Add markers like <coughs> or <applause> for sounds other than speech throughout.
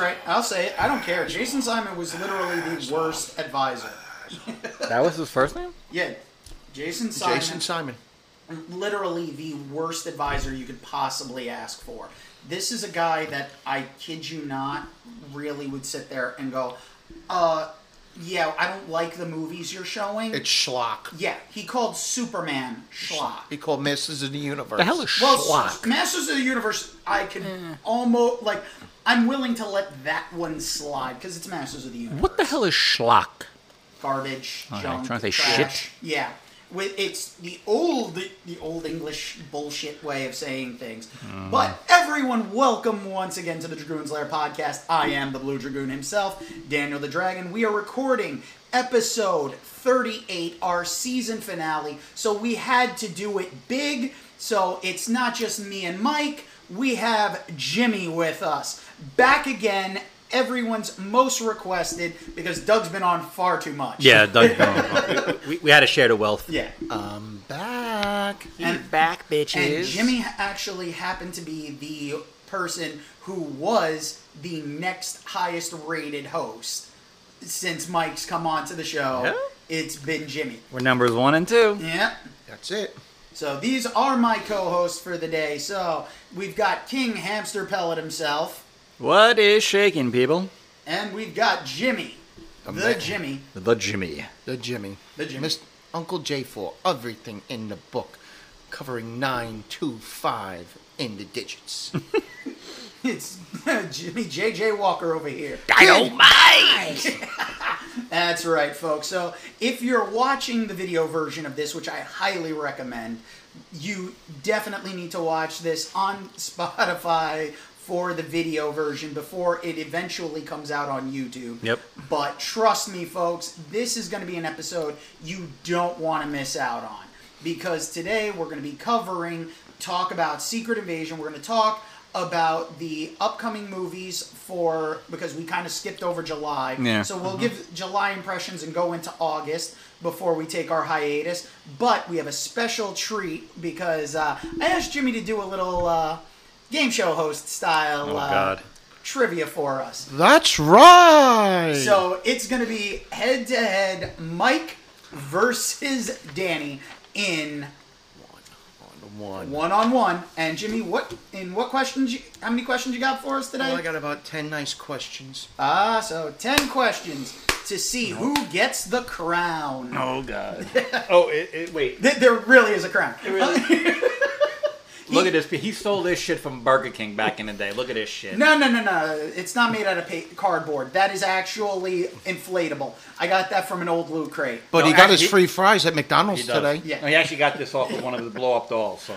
That's right. I'll say it. I don't care. Jason Simon was literally the worst advisor. That was his first name. Yeah, Jason Simon. Jason Simon. literally the worst advisor you could possibly ask for. This is a guy that I kid you not really would sit there and go, uh, yeah, I don't like the movies you're showing. It's schlock. yeah, he called Superman schlock. He called Masters of the Universe. The hell is Well, schlock? Masters of the Universe, I can almost like. I'm willing to let that one slide because it's Masters of the Universe. What the hell is schlock? Garbage, Oh, junk, trying to say trash. shit? Yeah, with it's the old, the old English bullshit way of saying things. Mm-hmm. But everyone, welcome once again to the Dragoon's Lair podcast. I am the Blue Dragoon himself, Daniel the Dragon. We are recording episode 38, our season finale. So we had to do it big. So it's not just me and Mike. We have Jimmy with us. Back again. Everyone's most requested because Doug's been on far too much. Yeah, Doug. <laughs> we, we had to share the wealth. Yeah. I'm back. And- back, bitches. And. Jimmy actually happened to be the person who was the next highest rated host since Mike's come on to the show. Yeah? It's been Jimmy. We're numbers one and two. Yeah. That's it. So these are my co-hosts for the day. So we've got King Hamster Pellet himself, What is shaking, people? and we've got Jimmy, the man. Jimmy, The Jimmy. The Jimmy. The Jimmy. Miss Uncle J for everything in the book, covering 925 in the digits. <laughs> It's <laughs> Jimmy JJ Walker over here. Dynamite! <laughs> That's right, folks. So if you're watching the video version of this, which I highly recommend, you definitely need to watch this on Spotify for the video version before it eventually comes out on YouTube. Yep. But trust me, folks, this is going to be an episode you don't want to miss out on. Because today we're going to be covering, talk about Secret Invasion. We're going to talk about the upcoming movies for, because we kind of skipped over July. Yeah. So we'll give July impressions and go into August before we take our hiatus. But we have a special treat because uh, I asked Jimmy to do a little uh, game show host style Oh, uh, God. trivia for us. That's right. So it's going to be head to head Mike versus Danny in one. one on one. And Jimmy, what in what questions? You, how many questions you got for us today? Well, I got about 10 nice questions. Ah, so ten questions to see who gets the crown. Oh, God. <laughs> oh, it, it, wait. Th- There really is a crown. <laughs> <laughs> Look at this. He stole this shit from Burger King back in the day. Look at this shit. No, no, no, no. It's not made out of pa- cardboard. That is actually inflatable. I got that from an old loot crate. But No, he got his actually- free fries at McDonald's He does. today. Yeah. No, he actually got this off of one of the blow up dolls. So.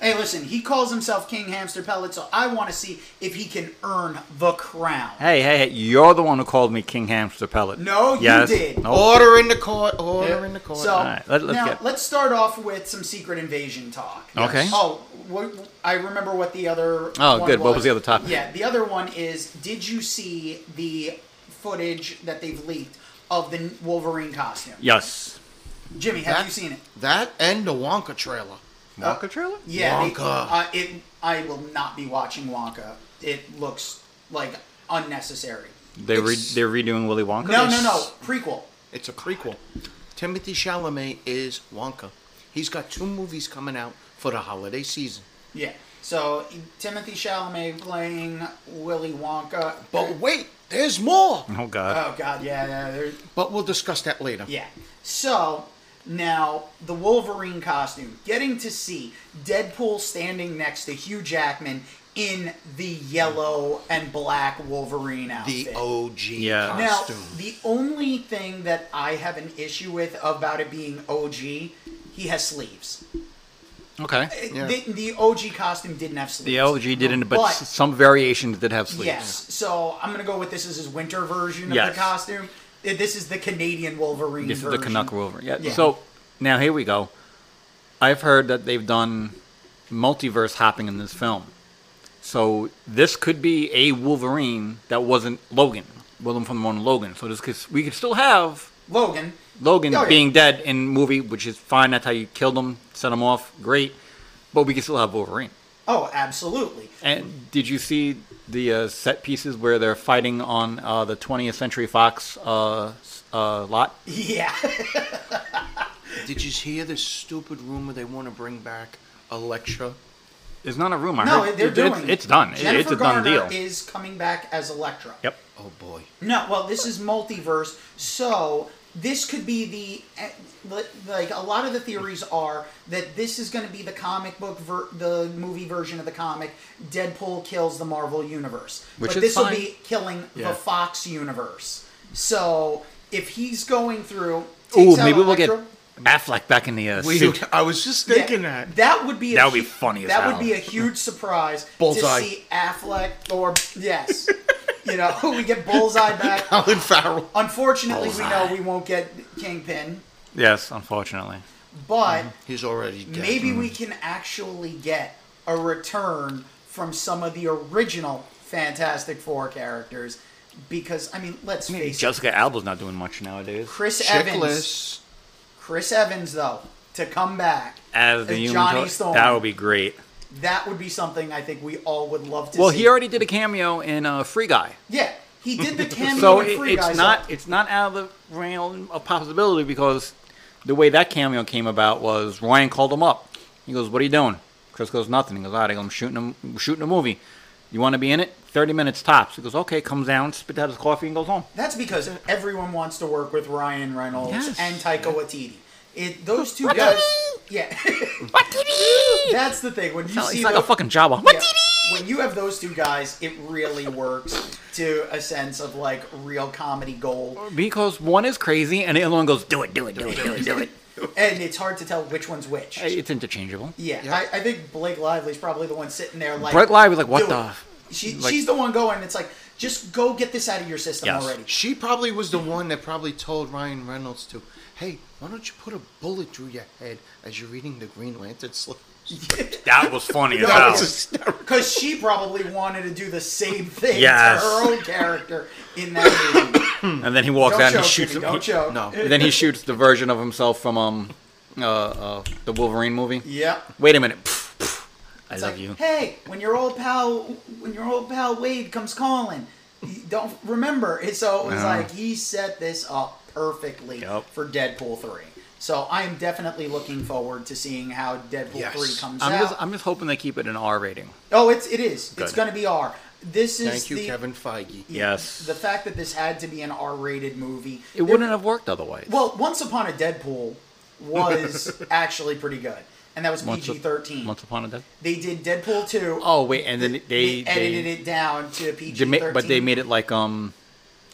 Hey, listen, he calls himself King Hamster Pellet, so I want to see if he can earn the crown. Hey, hey, hey, you're the one who called me King Hamster Pellet. No, you did. No. Order in the court. Order in the court. So Alright, let- let's now get- let's start off with some Secret Invasion talk. Okay. Oh, what, I remember what the other. Oh, one good. What was the other topic? Yeah, the other one is: Did you see the footage that they've leaked of the Wolverine costume? Yes. Jimmy, have That- you seen it? that and the Wonka trailer. Wonka trailer? Yeah, they- Wonka. uh, it. I will not be watching Wonka. It looks like unnecessary. They re- It's- they're redoing Willy Wonka. No, no, no. Prequel. It's a prequel. Timothy Chalamet is Wonka. He's got two movies coming out for the holiday season. Yeah. So Timothy Chalamet playing Willy Wonka. But wait, there's more. Oh God. Oh God, yeah, yeah. there- But we'll discuss that later. Yeah. So now the Wolverine costume, getting to see Deadpool standing next to Hugh Jackman in the yellow and black Wolverine outfit. The OG Yeah. now, the only thing that I have an issue with about it being OG, he has sleeves. okay. Uh, yeah. The, the OG costume didn't have sleeves. The LG didn't, but, But- some variations did have sleeves. Yes. So I'm gonna go with this as his winter version of Yes. the costume. This is the Canadian Wolverine. This is the. Canuck Wolverine. Yeah. Yeah. So now here we go. I've heard that they've done multiverse hopping in this film. So this could be a Wolverine that wasn't Logan. Willem from the one Logan. So this could, we could still have Logan. Logan Oh, yeah. being dead in movie, which is fine. That's how you killed him, set him off. Great. But we can still have Wolverine. Oh, absolutely. And did you see the uh, set pieces where they're fighting on uh, the 20th Century Fox uh, uh, lot? Yeah. <laughs> Did you hear this stupid rumor they want to bring back Elektra? It's not a rumor. No, heard. they're It- doing. It's, it's done. Jennifer it's a done Garner deal. Is coming back as Elektra. Yep. Oh boy. No, well, this is multiverse, so this could be the eh, like a lot of the theories are that this is going to be the comic book, ver- the movie version of the comic. Deadpool kills the Marvel universe, Which but this will be killing Yeah. the Fox universe. So if he's going through, Ooh, takes out maybe we'll get Electro- Affleck back in the uh, We, suit. I was just Yeah, thinking that. That would be That would be hu- funny as That hell. would be a huge surprise <laughs> Bullseye. to see Affleck or yes, <laughs> you know <laughs> we get Bullseye back. <laughs> Colin Farrell. Unfortunately, we know we won't get Kingpin, Yes, unfortunately. but mm-hmm. He's already dead. maybe we mm-hmm. can actually get a return from some of the original Fantastic Four characters. Because I mean, let's face it, Jessica Alba's not doing much nowadays. Chris Evans, Chickless. Chris Evans though, to come back As the as human Johnny Storm. That would be great. That would be something I think we all would love to Well, see. he already did a cameo in uh, Free Guy. yeah, he did the <laughs> cameo So in it, Free it's Guys. not it's not out of the realm of possibility because the way that cameo came about was Ryan called him up. He goes, "What are you doing?" Chris goes, "Nothing." He goes, "All right, I'm shooting a, shooting a movie. You want to be in it? Thirty minutes tops." He goes, "Okay." Comes down, spits out his coffee, and goes home. That's because everyone wants to work with Ryan Reynolds Yes. and Taika Waititi. It those two guys. Yeah, <laughs> that's the thing. When you He's see like the- a fucking Jabba. yeah, when you have those two guys, it really works to a sense of like real comedy gold, Because one is crazy, and the other one goes, "Do it, do it, do it, do it, do it." <laughs> and it's hard to tell which one's which. Uh, it's interchangeable. Yeah, Yeah. I, I think Blake Lively's probably the one sitting there like. Brett Lively's like, "What "Do the?" it." She, like- she's the one going. It's like, just go get this out of your system Yes. already. She probably was the one that probably told Ryan Reynolds to, hey, why don't you put a bullet through your head as you're reading the Green Lantern <laughs> slip? <laughs> That was funny as hell. Because she probably wanted to do the same thing Yes. to her own character in that movie. <coughs> And then he walks Don't out and choke, he shoots Jimmy, him. Don't he- choke. No. and then he shoots the version of himself from um uh, uh the Wolverine movie. Yep. Wait a minute. Pff, pff. I It's love like, you. hey, when your old pal, when your old pal Wade comes calling, you don't remember. And So it was No. like he set this up perfectly Yep. for Deadpool three. So I am definitely looking forward to seeing how Deadpool Yes. three comes I'm out. just I'm just hoping they keep it an R rating. oh, it's it is. It's going to be R. This is Thank you, the, Kevin Feige. Yes. The fact that this had to be an R-rated movie. It wouldn't have worked otherwise. Well, Once Upon a Deadpool was <laughs> actually pretty good, and that was Once a- PG thirteen. Once upon a Dead. They did Deadpool two. Oh wait, and then they they, they, edited it down to PG thirteen. but they made it like um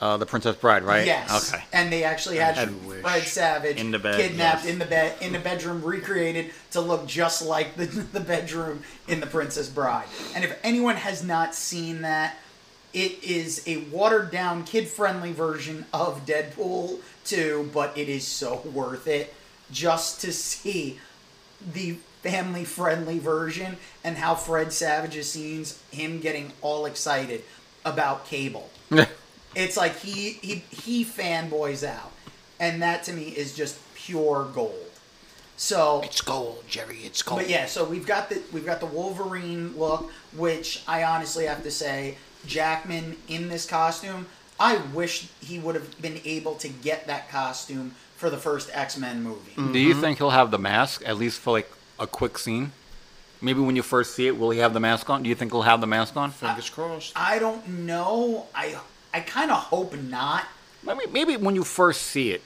uh the Princess Bride, right? Yes. Okay. And they actually had I. Fred Savage In the bed, kidnapped yes. in the bed in the bedroom, recreated to look just like the <laughs> the bedroom in the Princess Bride. And if anyone has not seen that, it is a watered down, kid friendly version of Deadpool 2, but it is so worth it just to see the family friendly version and how Fred Savage's scenes him getting all excited about Cable. <laughs> It's like he he he fanboys out, and that to me is just pure gold. So, It's gold, Jerry. It's gold. but yeah, so we've got the we've got the Wolverine look, which I honestly have to say, Jackman in this costume. I wish he would have been able to get that costume for the first X Men movie. Mm-hmm. Do you think he'll have the mask at least for like a quick scene? Maybe when you first see it, will he have the mask on? Do you think he'll have the mask on? Fingers crossed. I don't know. I I kind of hope not. Maybe, maybe when you first see it,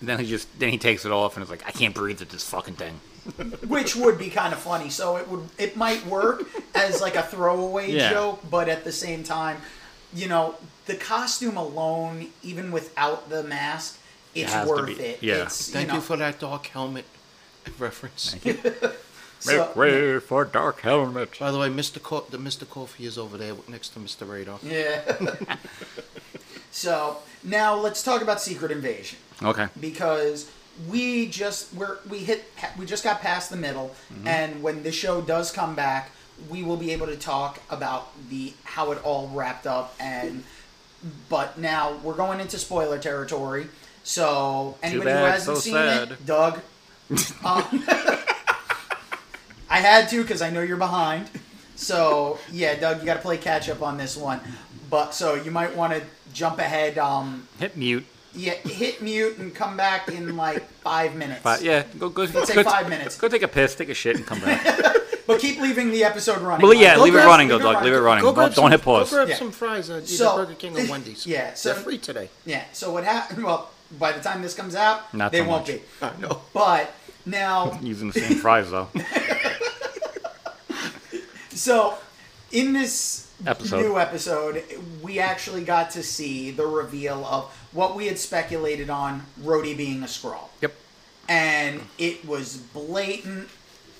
then he just then he takes it off and it's like I can't breathe at this fucking thing. <laughs> which would be kind of funny. So it would it might work as like a throwaway Yeah. joke, but at the same time, you know, the costume alone, even without the mask, it's has to worth it. yeah. It's, Thank you, you, know, for that dark helmet <laughs> reference. <laughs> so- Make way for Dark Helmet. By the way, Mr. Co- the Mr. Coffee is over there next to Mr. Radar. Yeah. <laughs> so now let's talk about Secret Invasion. Okay. because we just we're we hit we just got past the middle and when the show does come back we will be able to talk about the how it all wrapped up and but now we're going into spoiler territory so anybody who bad, hasn't so seen sad. it doug <laughs> um, <laughs> i had to because i know you're behind So yeah, Doug, you got to play catch up on this one. But so you might want to jump ahead. Um, Hit mute. yeah, hit mute and come back in like five minutes. But yeah, go go. Let's say go, five minutes. Go take a piss, take a shit, and come back. <laughs> But keep leaving the episode running. well, yeah, Go leave it running, though, leave it Doug. Leave it running. Go grab Don't, some, don't hit pause. Go grab Yeah. some fries at either So- Burger King or <laughs> Wendy's. Yeah, so- They're free today. Yeah. So what happened? Well, by the time this comes out, Not they so won't much. be. I know. But now, <laughs> Using the same fries though. <laughs> so in this Episode. new episode, we actually got to see the reveal of what we had speculated on Rhodey being a Skrull. Yep. and it was blatant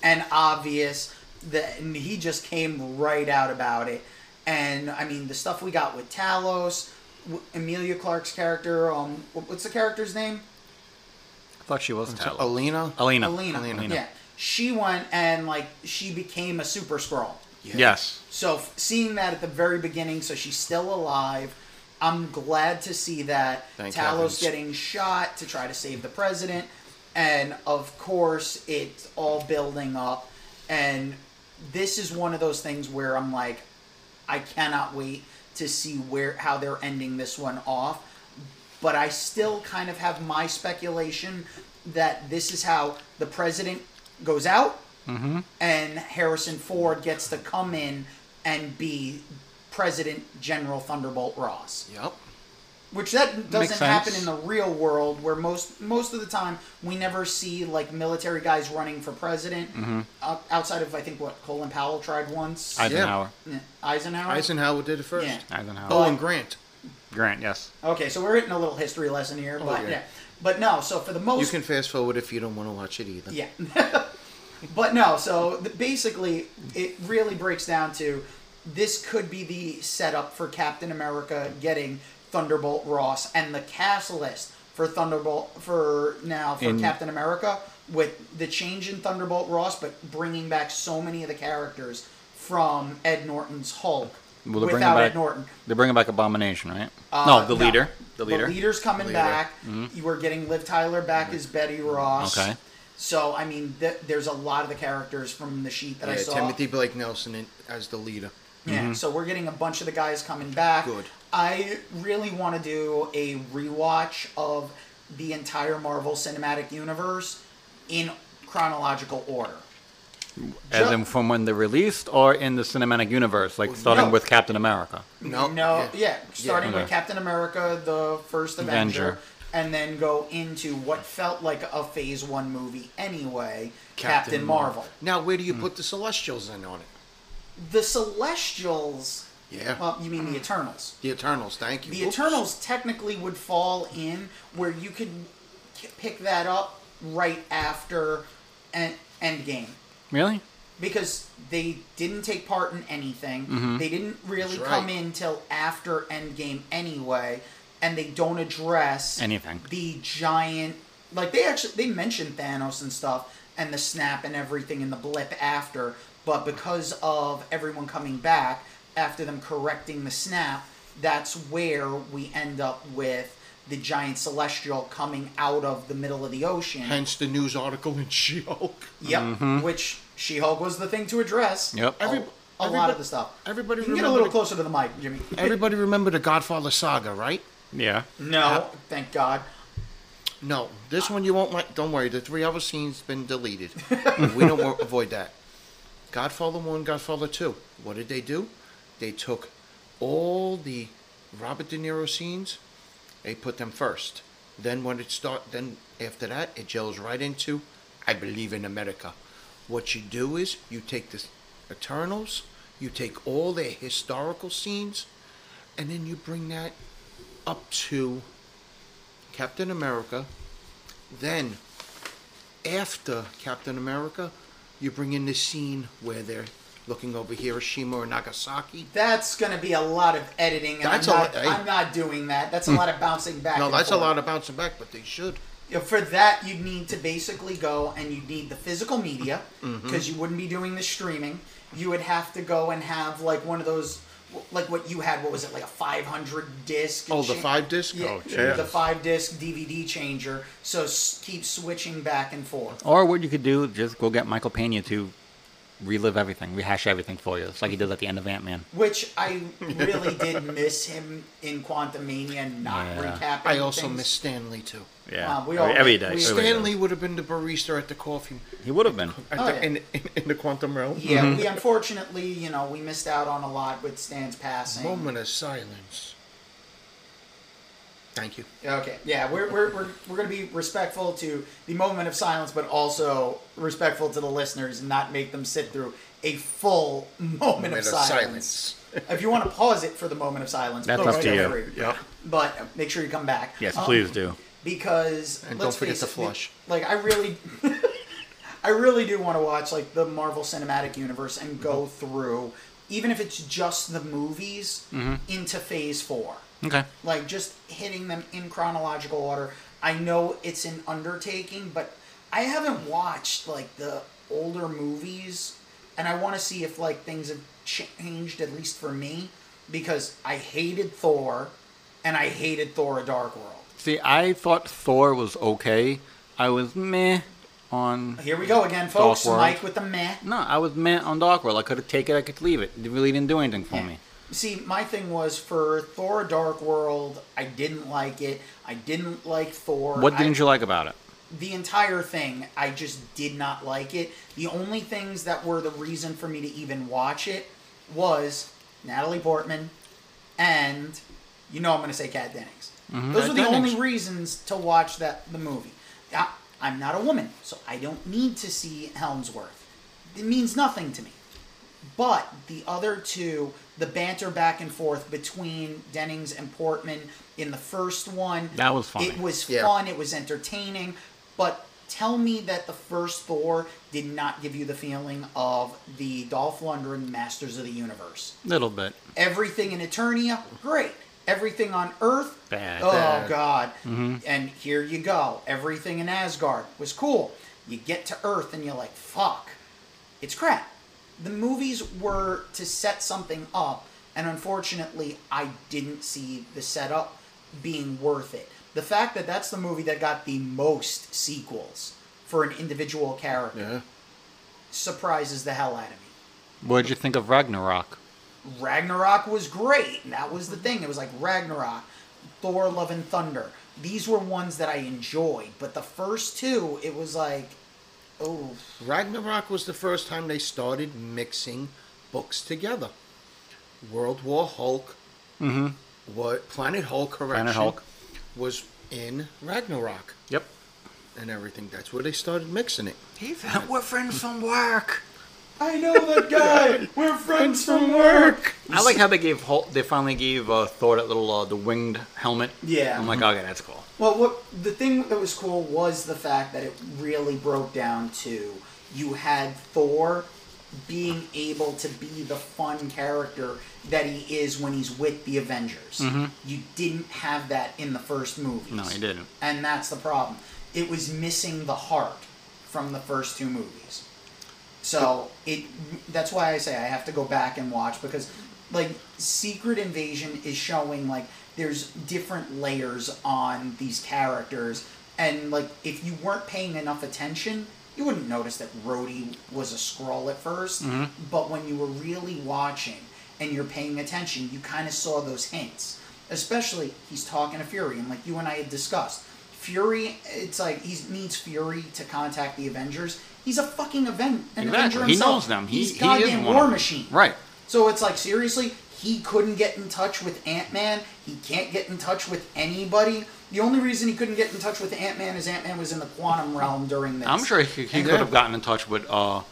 and obvious that and he just came right out about it. And I mean, the stuff we got with Talos, w- Emilia Clarke's character, um, what's the character's name? I thought she was Talos. Alina. Alina. Alina. Alina. Yeah, she went and like she became a super Skrull. Yes. So f- seeing that at the very beginning, so she's still alive. I'm glad to see that Thank Talos heavens. getting shot to try to save the president, and of course it's all building up. And this is one of those things where I'm like, I cannot wait to see where how they're ending this one off. But I still kind of have my speculation that this is how the president goes out and Harrison Ford gets to come in and be President General Thunderbolt Ross. Yep. Which that doesn't happen in the real world, where most most of the time we never see like military guys running for president. Mm-hmm. Uh, outside of I think what Colin Powell tried once. Eisenhower. Yeah, Eisenhower. Eisenhower did it first. Yeah. Eisenhower. Oh, and Grant. Grant. Yes. Okay, so we're hitting a little history lesson here, oh, but yeah. yeah. But no, so for the most You can fast forward if you don't want to watch it either. Yeah. <laughs> but no, so the, basically, it really breaks down to this could be the setup for Captain America getting Thunderbolt Ross and the cast list for Thunderbolt for now for In- Captain America with the change in Thunderbolt Ross, but bringing back so many of the characters from Ed Norton's Hulk Well, they're bringing without back- Ed Norton. They're bringing back Abomination, right? Uh, no, the leader. The leader. The leader's coming Leader. back. Mm-hmm. You were getting Liv Tyler back mm-hmm. as Betty Ross. Okay. So I mean, th- there's a lot of the characters from the sheet that I Yeah, saw. Timothy Blake Nelson in, as the leader. Yeah. Mm-hmm. So we're getting a bunch of the guys coming back. Good. I really want to do a rewatch of the entire Marvel Cinematic Universe in chronological order. As Ju- in from when they're released, or in the cinematic universe, like starting no. with Captain America. No. No, yeah, Yeah. starting Okay. with Captain America, the first Avenger, Avenger. and then go into what felt like a Phase One movie anyway, Captain, Captain Marvel. Now, where do you hmm. put the Celestials in on it? The Celestials. Yeah. Well, you mean the Eternals? the Eternals. Thank you. The Oops. Eternals technically would fall in where you could k- pick that up right after en- Endgame. Really? because they didn't take part in anything. Mm-hmm. They didn't really That's come in till after Endgame anyway, and they don't address Anything. The giant, like they actually they mentioned Thanos and stuff, and the snap and everything, and the blip after. But because of everyone coming back after them correcting the snap, that's where we end up with the giant celestial coming out of the middle of the ocean. Hence the news article in <laughs> She-Hulk. Yep. Mm-hmm. Which She Hulk was the thing to address. Yep. A, Every- a lot everybody- of the stuff. everybody You can get a little the- closer to the mic, Jimmy. Everybody remember the Godfather saga, right? Yeah. no, uh, thank God. No, this one you won't like. Don't worry, the three other scenes been deleted. <laughs> we don't wa- avoid that. Godfather one, Godfather two. What did they do? They took all the Robert De Niro scenes. They put them first. Then when it start, then after that, it gels right into I believe in America. What you do is you take the Eternals, you take all their historical scenes, and then you bring that up to Captain America. Then, after Captain America, you bring in the scene where they're looking over Hiroshima or Nagasaki. That's going to be a lot of editing, and That's I'm, a not, lot- hey. I'm not doing that. That's a lot of bouncing back. No, and that's a lot of bouncing back, but they should. You know, for that, you'd need to basically go and you'd need the physical media Mm-hmm. because you wouldn't be doing the streaming. You would have to go and have like one of those, like what you had. What was it, like a 500 disc? Oh, the five disc. Yeah, Oh, yeah. the five disc DVD changer. So s- keep switching back and forth. Or what you could do, just go get Michael Pena to relive everything, rehash everything for you. It's like he did at the end of Ant Man. Which I really did miss him in Quantumania not Yeah. recapping. I also things. miss Stanley too. Yeah, Uh, we all- every day. we- every day. Stanley would have been the barista at the coffee He would have been. at Oh, the, yeah. in, in, in the quantum realm. Yeah, Mm-hmm. we unfortunately, you know, we missed out on a lot with Stan's passing. Moment of silence. Thank you. Okay, yeah, we're, we're, we're, we're going to be respectful to the moment of silence, but also respectful to the listeners and not make them sit through a full moment, Moment of, of silence. silence. if you want to pause it for the moment of silence, That's up to you. free. Yep. But uh, make sure you come back. Yes, Um, please do. Because And let's don't forget face to it, flush. Like I really, <laughs> I really do want to watch like the Marvel Cinematic Universe and go Mm-hmm. through, even if it's just the movies, Mm-hmm. into Phase Four Okay. like just hitting them in chronological order. I know it's an undertaking, but I haven't watched like the older movies, and I want to see if like things have changed at least for me because I hated Thor, and I hated Thor: A Dark World. See, I thought Thor was okay. I was meh on. Here we go again, folks. Dark Mike with the meh. No, I was meh on Dark World. I could take it, I could leave it. It really didn't do anything for me. See, my thing was for Thor: Dark World. I didn't like it. I didn't like Thor. What didn't you like about it? the entire thing, I just did not like it. The only things that were the reason for me to even watch it was Natalie Portman and you know I'm going to say Kat Dennings. Mm-hmm. Those Kat were the Dennings. only reasons to watch that the movie. I, I'm not a woman, so I don't need to see Hemsworth. It means nothing to me. But the other two, the banter back and forth between Dennings and Portman in the first one, That was fun. It was Yeah. fun. It was entertaining. But tell me that the first Thor did not give you the feeling of the Dolph Lundgren Masters of the Universe. Little bit. Everything in Eternia, great. Everything on Earth, Bad. oh Bad. god. Mm-hmm. And here you go. Everything in Asgard was cool. You get to Earth and you're like, fuck, it's crap. The movies were to set something up, and unfortunately, I didn't see the setup being worth it. The fact that that's the movie that got the most sequels for an individual character Yeah. surprises the hell out of me. What did you think of Ragnarok? Ragnarok was great. and That was the thing. It was like Ragnarok, Thor, Love and Thunder. These were ones that I enjoyed, but the first two, it was like, oh, Ragnarok was the first time they started mixing books together. World War Hulk, Mm-hmm. what Planet Hulk correction Planet Hulk. was in Ragnarok Yep. and everything. That's where they started mixing it. He's we're friends from work. I know that guy. <laughs> We're friends from work. I like how they gave Hulk, they finally gave uh, Thor that little uh, the winged helmet. Yeah. I'm like, okay, that's cool. Well, what the thing that was cool was the fact that it really broke down to you had Thor being able to be the fun character that he is when he's with the Avengers. You didn't have that in the first movies. No, he didn't. And that's the problem. It was missing the heart from the first two movies. So it that's why I say I have to go back and watch because like Secret Invasion is showing like there's different layers on these characters. And like if you weren't paying enough attention you wouldn't notice that Rhodey was a Skrull at 1st mm-hmm. but when you were really watching and you're paying attention you kind of saw those hints. Especially he's talking to Fury and like you and I had discussed Fury it's like he needs Fury to contact the Avengers he's a fucking event an Exactly. Avenger He knows them. He- he's he goddamn one War. Machine Right. so it's like seriously, he couldn't get in touch with Ant Man. He can't get in touch with anybody. The only reason he couldn't get in touch with Ant Man is Ant Man was in the quantum realm during this. I'm sure he, he could Yeah. have gotten in touch with uh, uh,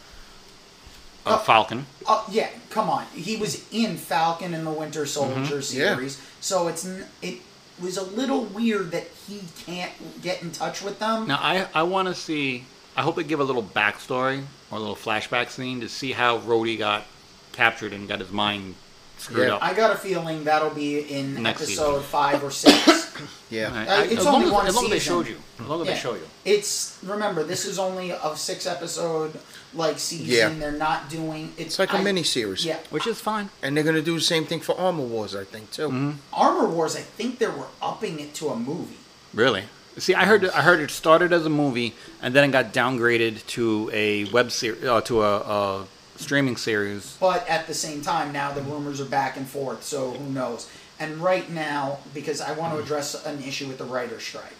Oh. Falcon. Uh, yeah, come on. He was in Falcon and the Winter Soldier Yeah. series, so it's it was a little weird that he can't get in touch with them. Now, I, I want to see. I hope they give a little backstory or a little flashback scene to see how Rhodey got captured and got his mind screwed Yeah. up. I got a feeling that'll be in Next episode season. five or six. Yeah. Right. Uh, I- it's as only long as, one as long as they season. showed you. As long as Yeah. they show you. It's remember this is only a six episode like season. Yeah. They're not doing it's, It's like a I- mini series. Yeah, Which is fine. And they're going to do the same thing for Armor Wars, I think, too. Mm-hmm. Armor Wars. I think they were upping it to a movie. Really? See, I heard I heard it started as a movie and then it got downgraded to a web series, uh, to a, a streaming series. But at the same time, now the rumors are back and forth, so who knows? And right now, because I want to address an issue with the writer's strike,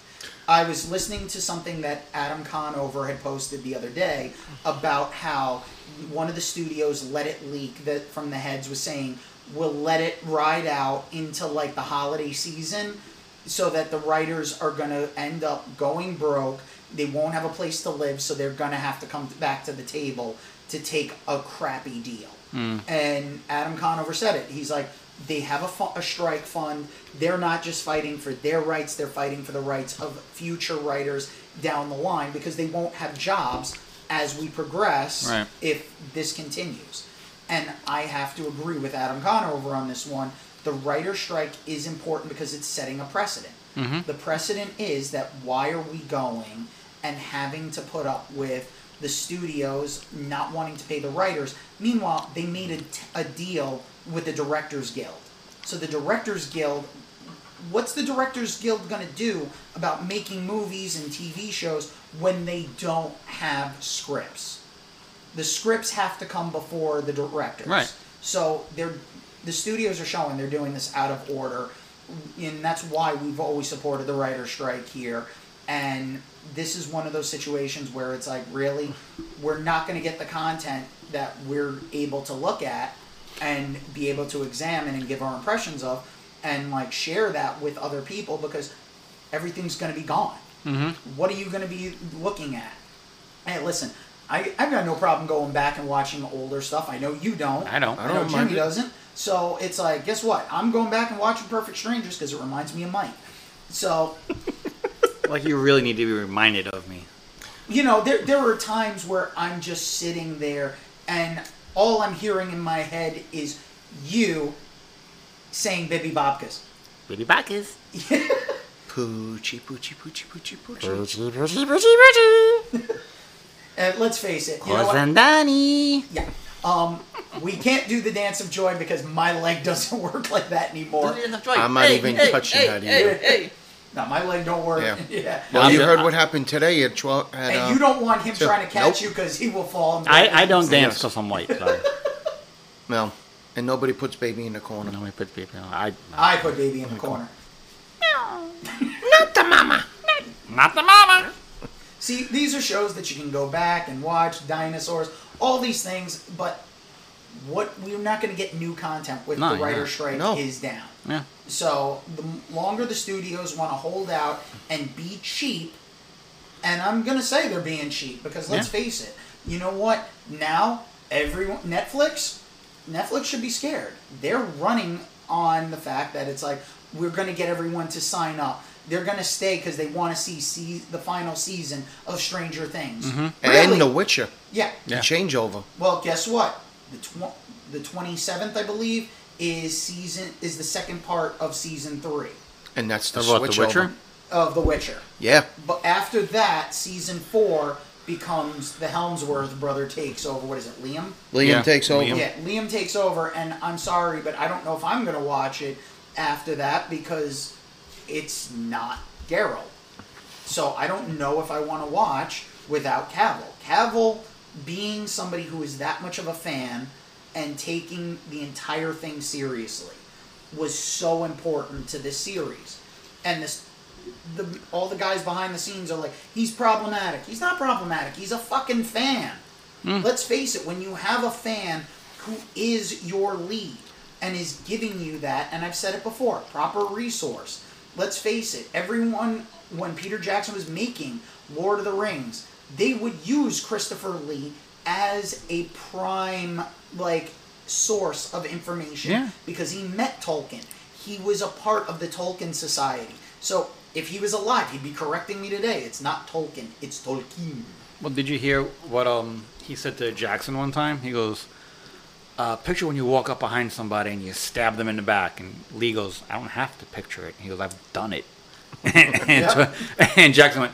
I was listening to something that Adam Conover had posted the other day about how one of the studios let it leak that from the heads was saying we'll let it ride out into like the holiday season so that the writers are going to end up going broke. They won't have a place to live so they're going to have to come back to the table to take a crappy deal. Mm. And adam conover said it. He's like they have a, fu- a strike fund they're not just fighting for their rights they're fighting for the rights of future writers down the line because they won't have jobs as we progress Right. if this continues. And I have to agree with Adam Conover on this one. The writer strike is important because it's setting a precedent. Mm-hmm. The precedent is that why are we going and having to put up with the studios not wanting to pay the writers? Meanwhile, they made a, t- a deal with the Directors Guild. So the Directors Guild what's the Directors Guild going to do about making movies and TV shows when they don't have scripts? The scripts have to come before the directors. Right. So they're the studios are showing they're doing this out of order, and that's why we've always supported the writer's strike here. And this is one of those situations where it's like, really, we're not going to get the content that we're able to look at and be able to examine and give our impressions of, and like share that with other people because everything's going to be gone. Mm-hmm. What are you going to be looking at? Hey, listen, I, I've got no problem going back and watching older stuff. I know you don't. I don't. I I know don't Jimmy it. doesn't. So it's like, guess what? I'm going back and watching Perfect Strangers because it reminds me of Mike. So, <laughs> Like you really need to be reminded of me. you know, there, there are times where I'm just sitting there and all I'm hearing in my head is you saying Baby Bobkas. Billy Bacchus. <laughs> Poochie, poochie, poochie, poochie, poochie. Boochie, boochie, boochie, boochie. <laughs> And let's face it, you know what? Danny. Yeah. Um, we can't do the dance of joy because my leg <laughs> doesn't work like that anymore. I'm not even touching that either. No, my leg don't work. Yeah. <laughs> Yeah. Well, you I'm- heard what happened today at 12. At, And uh, you don't want him so- trying to catch nope. you because he will fall. and break I, I don't dance Yes. because I'm white. So. <laughs> No. And nobody puts baby in the corner. no, we put people. I. I put baby in the corner. No. Not the mama. Not the mama. See, these are shows that you can go back and watch, dinosaurs, all these things, but what we're not going to get new content with No, the you're writer not. strike No. is down. Yeah. So the longer the studios want to hold out and be cheap, and I'm gonna say they're being cheap because let's Yeah. face it, you know what? Now everyone Netflix, Netflix should be scared. They're running on the fact that it's like we're gonna get everyone to sign up. They're gonna stay because they want to see, see the final season of Stranger Things. Mm-hmm. Really? And The Witcher. yeah. The changeover. Well, guess what? The tw- the twenty seventh, I believe, is season is the second part of season three And that's the Of what, The switch Witcher? over. of The Witcher. Yeah. But after that, season four becomes the Hemsworth brother takes over. What is it, Liam? Liam Yeah, takes over. Liam. Yeah, Liam takes over, and I'm sorry, but I don't know if I'm gonna watch it after that because it's not Geralt. So I don't know if I want to watch without Cavill. Cavill being somebody who is that much of a fan and taking the entire thing seriously was so important to this series. And this the all the guys behind the scenes are like, he's problematic. He's not problematic. He's a fucking fan. Hmm. Let's face it, when you have a fan who is your lead and is giving you that, and I've said it before, proper resource. Let's face it, everyone when Peter Jackson was making Lord of the Rings, they would use Christopher Lee as a prime like source of information Yeah. because he met Tolkien. He was a part of the Tolkien Society. So if he was alive, he'd be correcting me today. It's not Tolkien, it's Tolkien. Well, did you hear what um he said to Jackson one time? He goes, uh, "Picture when you walk up behind somebody and you stab them in the back." And Lee goes, "I don't have to picture it." He goes, "I've done it." <laughs> and, so- and Jackson went,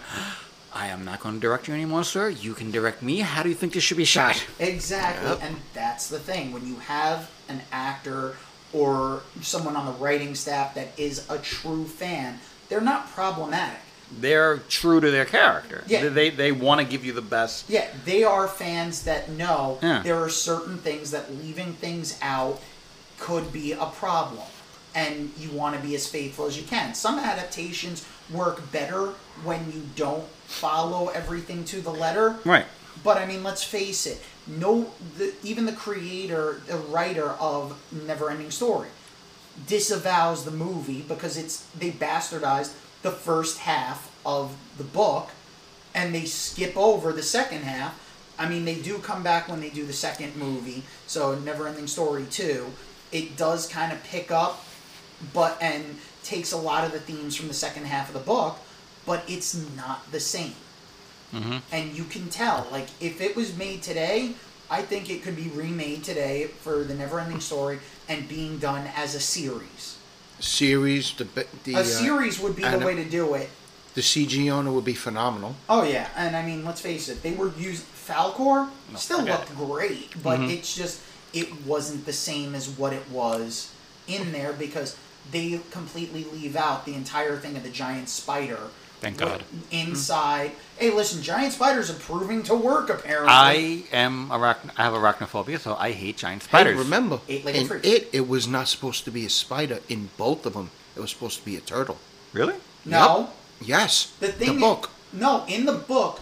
"I am not going to direct you anymore, sir. You can direct me. How do you think this should be shot?" Exactly, Yep. and that's the thing. When you have an actor or someone on the writing staff that is a true fan, they're not problematic. they're true to their character. Yeah. They they, they want to give you the best. Yeah, they are fans that know Yeah. there are certain things that leaving things out could be a problem. And you want to be as faithful as you can. Some adaptations work better when you don't follow everything to the letter. Right. But I mean, let's face it. No, the, even the creator, the writer of Neverending Story, disavows the movie because it's they bastardized the first half of the book, and they skip over the second half. I mean, they do come back when they do the second movie. So Neverending Story two, it does kind of pick up, but and takes a lot of the themes from the second half of the book, but it's not the same. And you can tell like if it was made today i think it could be remade today for the never-ending story and being done as a series. Series, the the a uh, series would be the way to do it. The CG on it would be phenomenal. oh yeah and i mean let's face it they were used Falkor No, still forget looked great but it's just it wasn't the same as what it was in there because they completely leave out the entire thing of the giant spider Thank God. inside hey listen giant spiders are proving to work apparently I am arachn- I have arachnophobia, so I hate giant spiders. Hey, remember, Eight-legged in freak. it, it was not supposed to be a spider. In both of them, it was supposed to be a turtle. Really? no Yes, The thing, book. No, in the book,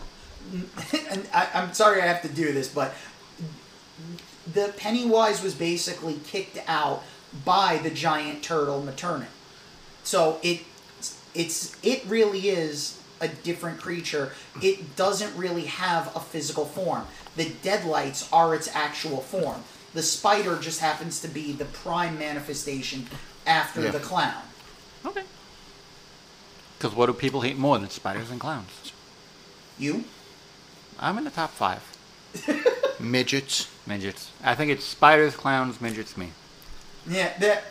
<laughs> and I, I'm sorry I have to do this, but the Pennywise was basically kicked out by the giant turtle Maturin. So it, it's it really is a different creature. It doesn't really have a physical form. The deadlights are its actual form. The spider just happens to be the prime manifestation after Yeah. the clown. Okay. Because what do people hate more than spiders and clowns? You? I'm in the top five. <laughs> Midgets. Midgets. I think it's spiders, clowns, midgets, me. Yeah, that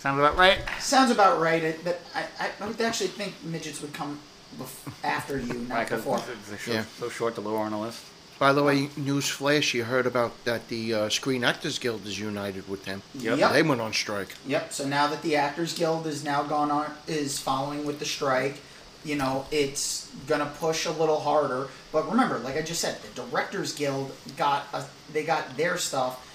Sounds about right? Sounds about right. It, but I, I, I would actually think midgets would come bef- after you, not Right, before. they're so, Yeah. so short to lower on the list. By the way, news flash, you heard about that the uh, Screen Actors Guild is united with them. Yep. They went on strike. Yep. So now that the Actors Guild is now gone on, is following with the strike, you know, it's gonna push a little harder. But remember, like I just said, the Directors Guild got a, they got their stuff.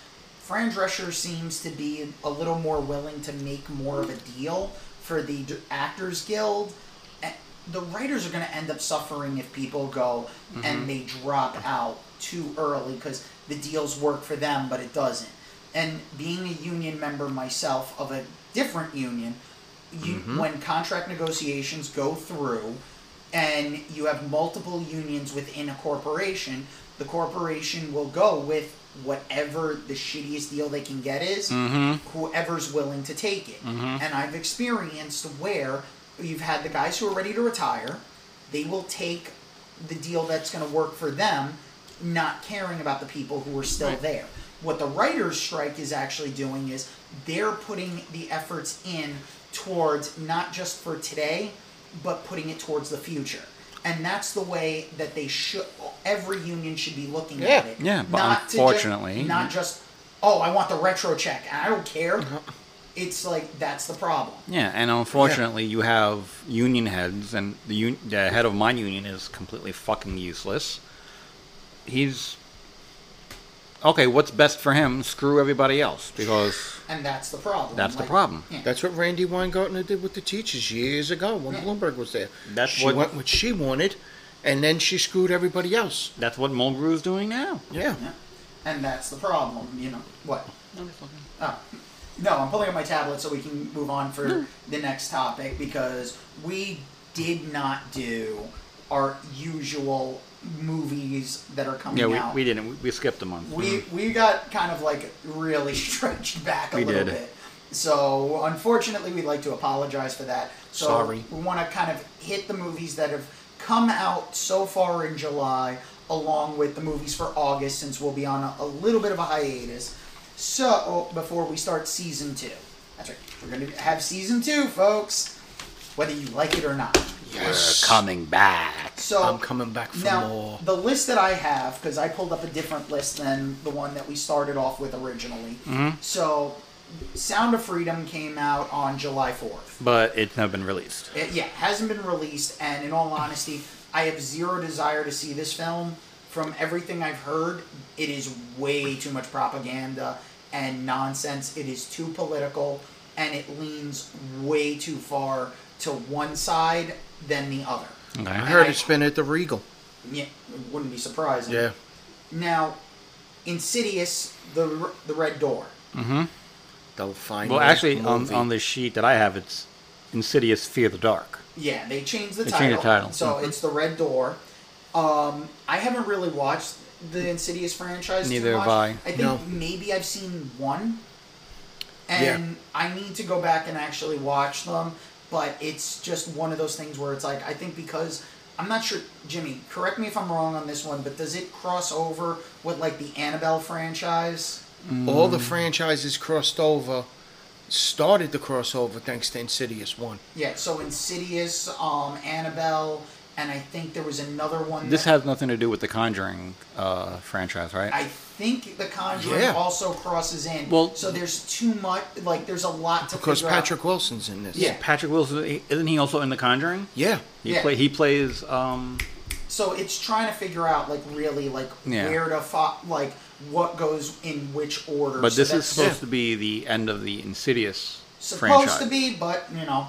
Fran Drescher seems to be a little more willing to make more of a deal for the D- Actors Guild. And the writers are going to end up suffering if people go and mm-hmm. they drop out too early because the deals work for them, but it doesn't. And being a union member myself of a different union, you, mm-hmm. when contract negotiations go through and you have multiple unions within a corporation, the corporation will go with whatever the shittiest deal they can get is, mm-hmm. whoever's willing to take it. Mm-hmm. And I've experienced where you've had the guys who are ready to retire, they will take the deal that's going to work for them, not caring about the people who are still Right. there. What the writers' strike is actually doing is they're putting the efforts in towards not just for today, but putting it towards the future. And that's the way that they should. Every union should be looking Yeah. at it. Yeah, but Not to ju- unfortunately- not just oh, I want the retro check. and I don't care. Uh-huh. It's like that's the problem. Yeah, and unfortunately, you have union heads, and the, un- the head of my union is completely fucking useless. He's okay. What's best for him? Screw everybody else because And that's the problem. That's the Like, problem. yeah. That's what Randi Weingarten did with the teachers years ago when Yeah. Bloomberg was there. That's she what- went what she wanted, and then she screwed everybody else. that's what Mulgrew's doing now. Yeah. Yeah. And that's the problem, you know. What? Oh. No, I'm pulling up my tablet so we can move on for the next topic because we did not do our usual movies that are coming Yeah, we, out. we didn't. We, we skipped a month. we we got kind of like really <laughs> stretched back a We little did. bit. So unfortunately, we'd like to apologize for that. So Sorry. we want to kind of hit the movies that have come out so far in July, along with the movies for August, since we'll be on a, a little bit of a hiatus. So before we start season two, that's right, we're gonna have season two, folks, whether you like it or not. Yes. coming back. So I'm coming back for now, more. the list that I have, because I pulled up a different list than the one that we started off with originally. Mm-hmm. So Sound of Freedom came out on July 4th. But it's never been released. It, yeah, hasn't been released, and in all honesty, I have zero desire to see this film. From everything I've heard, it is way too much propaganda and nonsense. It is too political, and it leans way too far to one side than the other. Okay. I heard it's been at the Regal. Yeah, wouldn't be surprising. Yeah. Now, Insidious, the the Red Door. Mm-hmm. They'll find. Well, actually, on, on the sheet that I have, it's Insidious Fear the Dark. Yeah, they changed the They title. changed the title. So it's the Red Door. Um, I haven't really watched the Insidious franchise. Neither too have. I. I think No. maybe I've seen one, and I need to go back and actually watch them. But it's just one of those things where it's like I think because I'm not sure, Jimmy. Correct me if I'm wrong on this one, but does it cross over with like the Annabelle franchise? all the franchises crossed over, started the crossover thanks to Insidious One. Yeah. So Insidious, um, Annabelle, and I think there was another one. This that- has nothing to do with the Conjuring uh, franchise, right? I think The Conjuring Yeah. also crosses in. Well- so there's too much. Like, there's a lot to Because figure out. Patrick Wilson's in this. Yeah. Patrick Wilson, isn't he also in the Conjuring? Yeah. He Yeah. play he plays um So it's trying to figure out, like, really, like, Yeah. where to fo- like what goes in which order. but So this is supposed Yeah. to be the end of the Insidious supposed franchise. to be, but you know,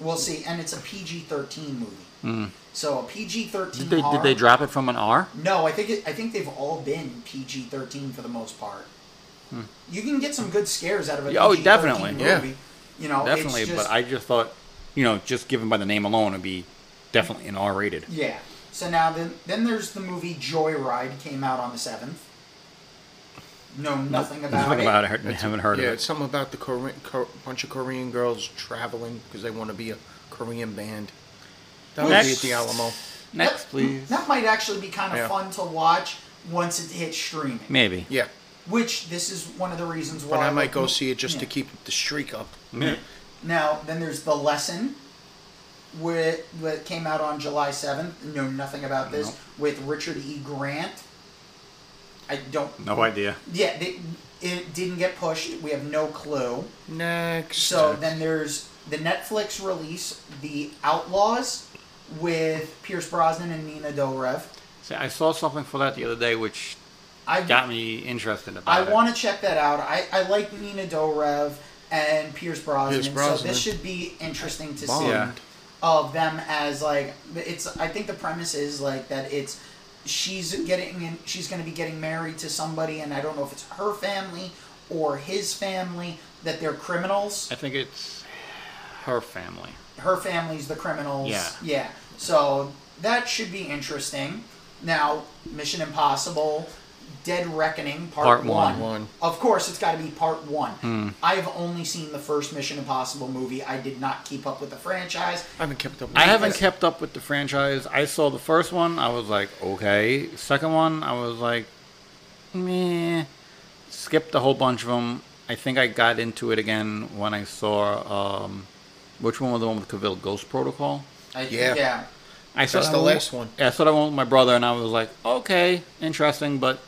we'll see. And it's a PG-13 movie. So a PG-13. Hmm. Did they, did they drop it from an R? No, I think it, I think they've all been PG-13 for the most part. You can get some good scares out of a Hmm. Yeah, oh, definitely. movie. Yeah. You know, Definitely, it's just, but I just thought, you know, just given by the name alone, it'd be definitely an R rated. Yeah. So now then, then there's the movie Joyride came out on the seventh. Know nothing about Nothing it. about it. I haven't heard yeah, of it. Yeah, it's something about the Korean, Kor- bunch of Korean girls traveling because they want to be a Korean band. That would be at the Alamo. Next, That- please. That might actually be kind of Yeah. fun to watch once it hits streaming. Maybe. Yeah, Which this is one of the reasons why. but I might go see it just to keep the streak up. Yeah. Now then, there's the lesson. With that came out on July seventh. Know nothing about this Nope. with Richard E. Grant. I don't. No idea. Yeah, they, it didn't get pushed. We have no clue. Next. So then there's the Netflix release, The Outlaws, with Pierce Brosnan and Nina Dobrev. See, I saw something for that the other day, which I got me interested about I it. want to check that out. I, I like Nina Dobrev and Pierce Brosnan, Pierce so this should be interesting to Bond. see Yeah. of them as like it's. I think the premise is like that it's she's getting in, she's going to be getting married to somebody, and I don't know if it's her family or his family that they're criminals. I think it's her family. Her family's the criminals. Yeah. Yeah. So that should be interesting. Now, Mission Impossible, Dead Reckoning, Part, Part one. one. One. Of course, it's got to be Part One. Hmm. I have only seen the first Mission Impossible movie. I did not keep up with the franchise. I haven't kept up. With I haven't kept up with the franchise. I saw the first one. I was like, okay. Second one, I was like, meh. Skipped a whole bunch of them. I think I got into it again when I saw um, which one was the one with Cavill, Ghost Protocol. I, Yeah. Yeah. I saw That's the one- last one. Yeah, I saw that one with my brother, and I was like, okay, interesting, but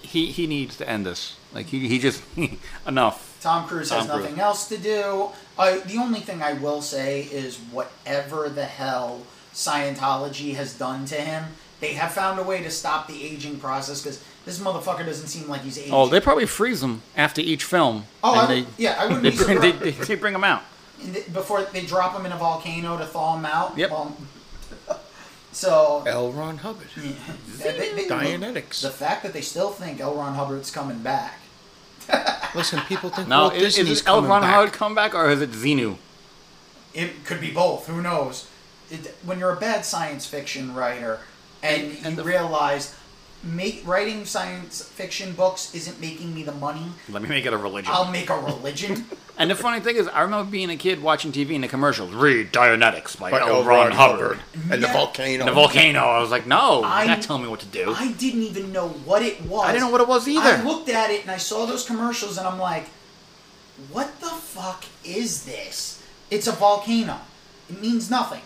he he needs to end this. Like he he just <laughs> enough. Tom Cruise has Cruise. nothing else to do. Uh, the only thing I will say is whatever the hell Scientology has done to him, they have found a way to stop the aging process because this motherfucker doesn't seem like he's aging. Oh, they probably freeze them after each film. Oh, and I they, yeah, I wouldn't <laughs> they be bring, they, surprised. they, they bring them out. And th- before they drop him in a volcano to thaw him out. Yep. Um, <laughs> so L. Ron Hubbard. <laughs> they- they- they- Dianetics. The fact that they still think L. Ron Hubbard's coming back. <laughs> Listen, people think Now, Walt is, Disney's is it L. coming Ron back. Howard come back, or is it Xenu? It could be both. Who knows? It, when you're a bad science fiction writer and, And- and you the- realize make, writing science fiction books isn't making me the money, Let me make it a religion. I'll make a religion. <laughs> and the funny thing is, I remember being a kid watching TV in the commercials. Read Dianetics by, By L. Ron Hubbard. And the volcano. And the volcano. I was like, no, I- you're not telling me what to do. I didn't even know what it was. I didn't know what it was either. I looked at it and I saw those commercials and I'm like, what the fuck is this? It's a volcano. It means nothing.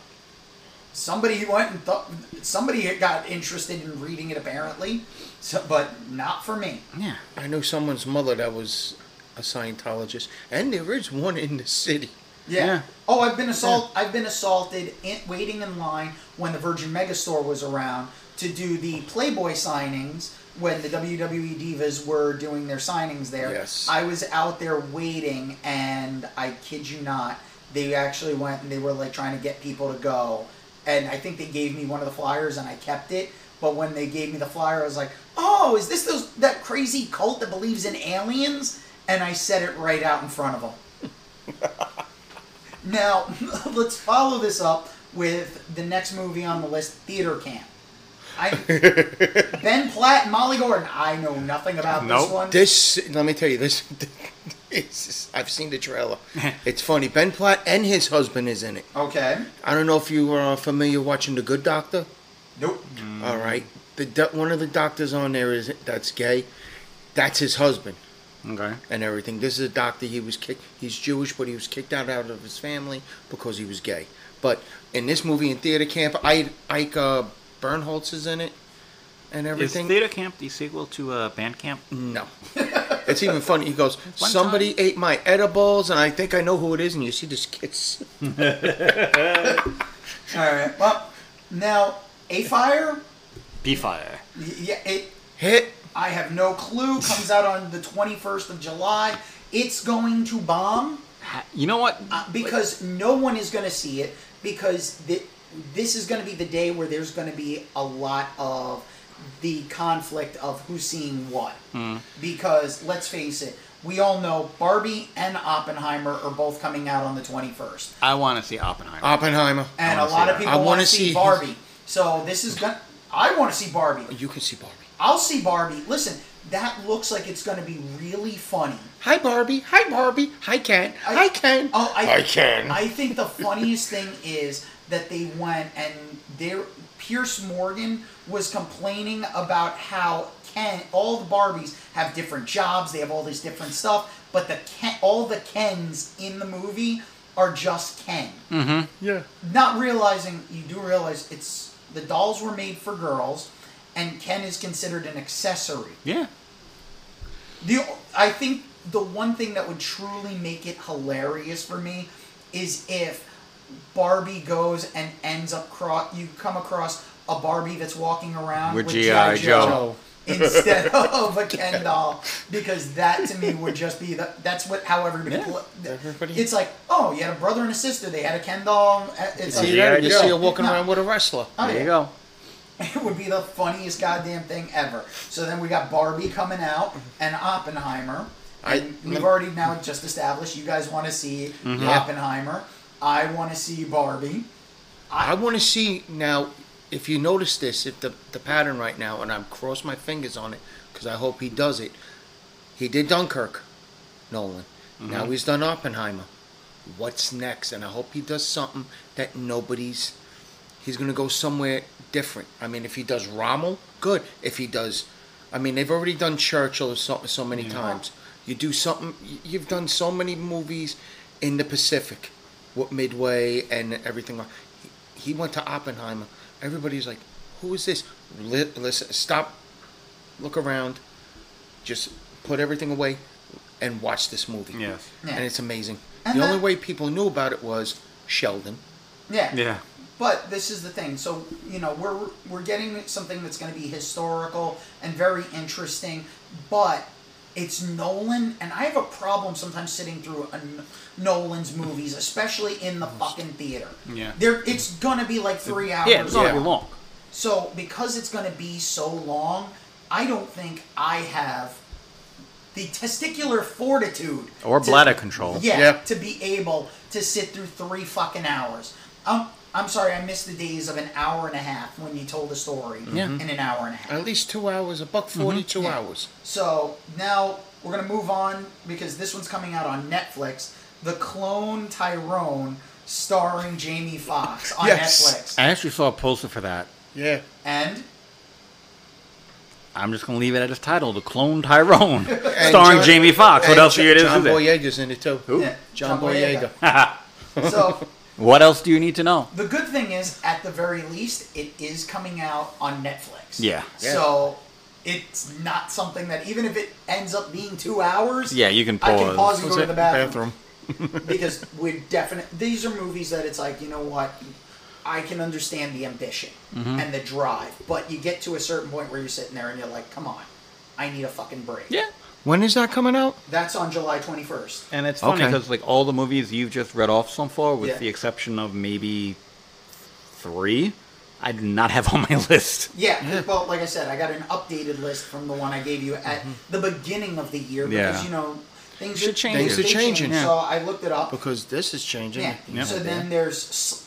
Somebody went and thought, somebody got interested in reading it apparently, so, but not for me. yeah. I knew someone's mother that was a Scientologist, and there is one in the city. Yeah. Yeah. Oh, I've been assault. I've been assaulted in, waiting in line when the Virgin Megastore was around to do the Playboy signings when the WWE divas were doing their signings there. Yes. I was out there waiting, and I kid you not, they actually went and they were like trying to get people to go, and I think they gave me one of the flyers, and I kept it. But when they gave me the flyer, I was like, "Oh, is this those that crazy cult that believes in aliens?" And I said it right out in front of them. <laughs> Now, <laughs> let's follow this up with the next movie on the list, Theater Camp. I, <laughs> ben Platt and Molly Gordon. I know nothing about this one. This, let me tell you, this. <laughs> It's, I've seen the trailer. <laughs> It's funny. Ben Platt and his husband is in it. Okay. I don't know if you are familiar watching The Good Doctor. Nope. All right, the one of the doctors on there is that's gay. That's his husband Okay. and everything. This is a doctor. He was kicked. He's Jewish, but he was kicked out out of his family because he was gay. But in this movie, in theater camp, Ike, Ike uh, Barinholtz is in it and Is everything. Camp the sequel to uh, Band Camp? No. <laughs> It's even funny. He goes, One "Somebody ate my edibles, and I think I know who it is." And you see this kids. <laughs> All right. Well, now A Fire. B Fire. Yeah. It. Hit. I have no clue. Comes out on the twenty first of July. It's going to bomb. You know what? Uh, because no one is going to see it because th- this is going to be the day where there's going to be a lot of the conflict of who's seeing what hmm. because let's face it we all know barbie and oppenheimer are both coming out on the 21st I want to see Oppenheimer. Oppenheimer. and I a wanna lot of people I want wanna see see- barbie so this is going to i want to see barbie oh, You can see Barbie. i'll see barbie listen that looks like it's going to be really funny Hi Barbie. Hi Barbie. Hi Ken. I- Hi Ken. Oh, I, I can. I think the funniest thing is that they went and there. Piers Morgan was complaining about how Ken, all the Barbies have different jobs. They have all this different stuff, but the Ken, all the Kens in the movie are just Ken. Mm-hmm. yeah. Not realizing you do realize it's the dolls were made for girls, and Ken is considered an accessory. yeah. The I think the one thing that would truly make it hilarious for me is if Barbie goes and ends up cro- you come across a Barbie that's walking around With with, G.I. G.I. Joe. instead <laughs> of a Ken doll because that to me would just be the that's what how everybody Yeah. pl- Everybody- it's like oh you had a brother and a sister they had a Ken doll uh, it's See like, Yeah. You Joe. see her walking No. around with a wrestler. oh, There yeah. you go. <laughs> It would be the funniest goddamn thing ever. So then we got Barbie coming out and Oppenheimer. I- And we've already now just established you guys want to see Yeah. Oppenheimer. I want to see Barbie. I want to see now. If you notice this, if the the pattern right now, and I'm cross my fingers on it because I hope he does it. He did Dunkirk, Nolan. Mm-hmm. Now he's done Oppenheimer. What's next? And I hope he does something that nobody's. He's gonna go somewhere different. I mean, if he does Rommel, good. If he does, I mean, they've already done Churchill so so many times. You do something. You've done so many movies in the Pacific, what Midway and everything. He, he went to Oppenheimer. Everybody's like, "Who is this?" Li- listen, stop, look around, just put everything away, and watch this movie. Yes. Yeah. And it's amazing. And the that- only way people knew about it was Sheldon. Yeah. Yeah. But this is the thing. So you know we're we're getting something that's going to be historical and very interesting, but it's Nolan, and I have a problem sometimes sitting through a N- Nolan's movies, especially in the fucking theater. Yeah. There, it's gonna be like three hours. Yeah, it's not gonna be long. So because it's going to be so long, I don't think I have the testicular fortitude Or to- bladder control. Yeah, Yeah. to be able to sit through three fucking hours. Um, I'm sorry, I missed the days of an hour and a half when you told a story mm-hmm. Yeah. in an hour and a half. At least two hours, a buck 40 two mm-hmm. Yeah. hours. So now we're gonna move on because this one's coming out on Netflix. The Clone Tyrone, starring Jamie Foxx on Yes. Netflix, I actually saw a poster for that. Yeah. and I'm just gonna leave it at its title, The Clone Tyrone, <laughs> starring John- Jamie Foxx. What and else are you John gonna do? Boyega's in it too. Who? Yeah, John, John Boyega. Boyega. <laughs> so What else do you need to know? The good thing is, at the very least, it is coming out on Netflix. Yeah. Yeah. So it's not something that even if it ends up being two hours, Yeah, you can pause. I can pause. pause and What's go to the bathroom, bathroom. <laughs> <laughs> because we definitely these are movies that it's like you know what. I can understand the ambition Mm-hmm. and the drive, but you get to a certain point where you're sitting there and you're like, "Come on, I need a fucking break." Yeah. When is that coming out? That's on July 21st. And it's funny Okay. because like all the movies you've just read off so far, with Yeah. the exception of maybe three, I do not have on my <laughs> list. Yeah, well, like I said, I got an updated list from the one I gave you at mm-hmm. the beginning of the year because Yeah. you know things Should are change Things are changing. change. So I looked it up. Because this is changing. Yeah. Yeah. So then there's s-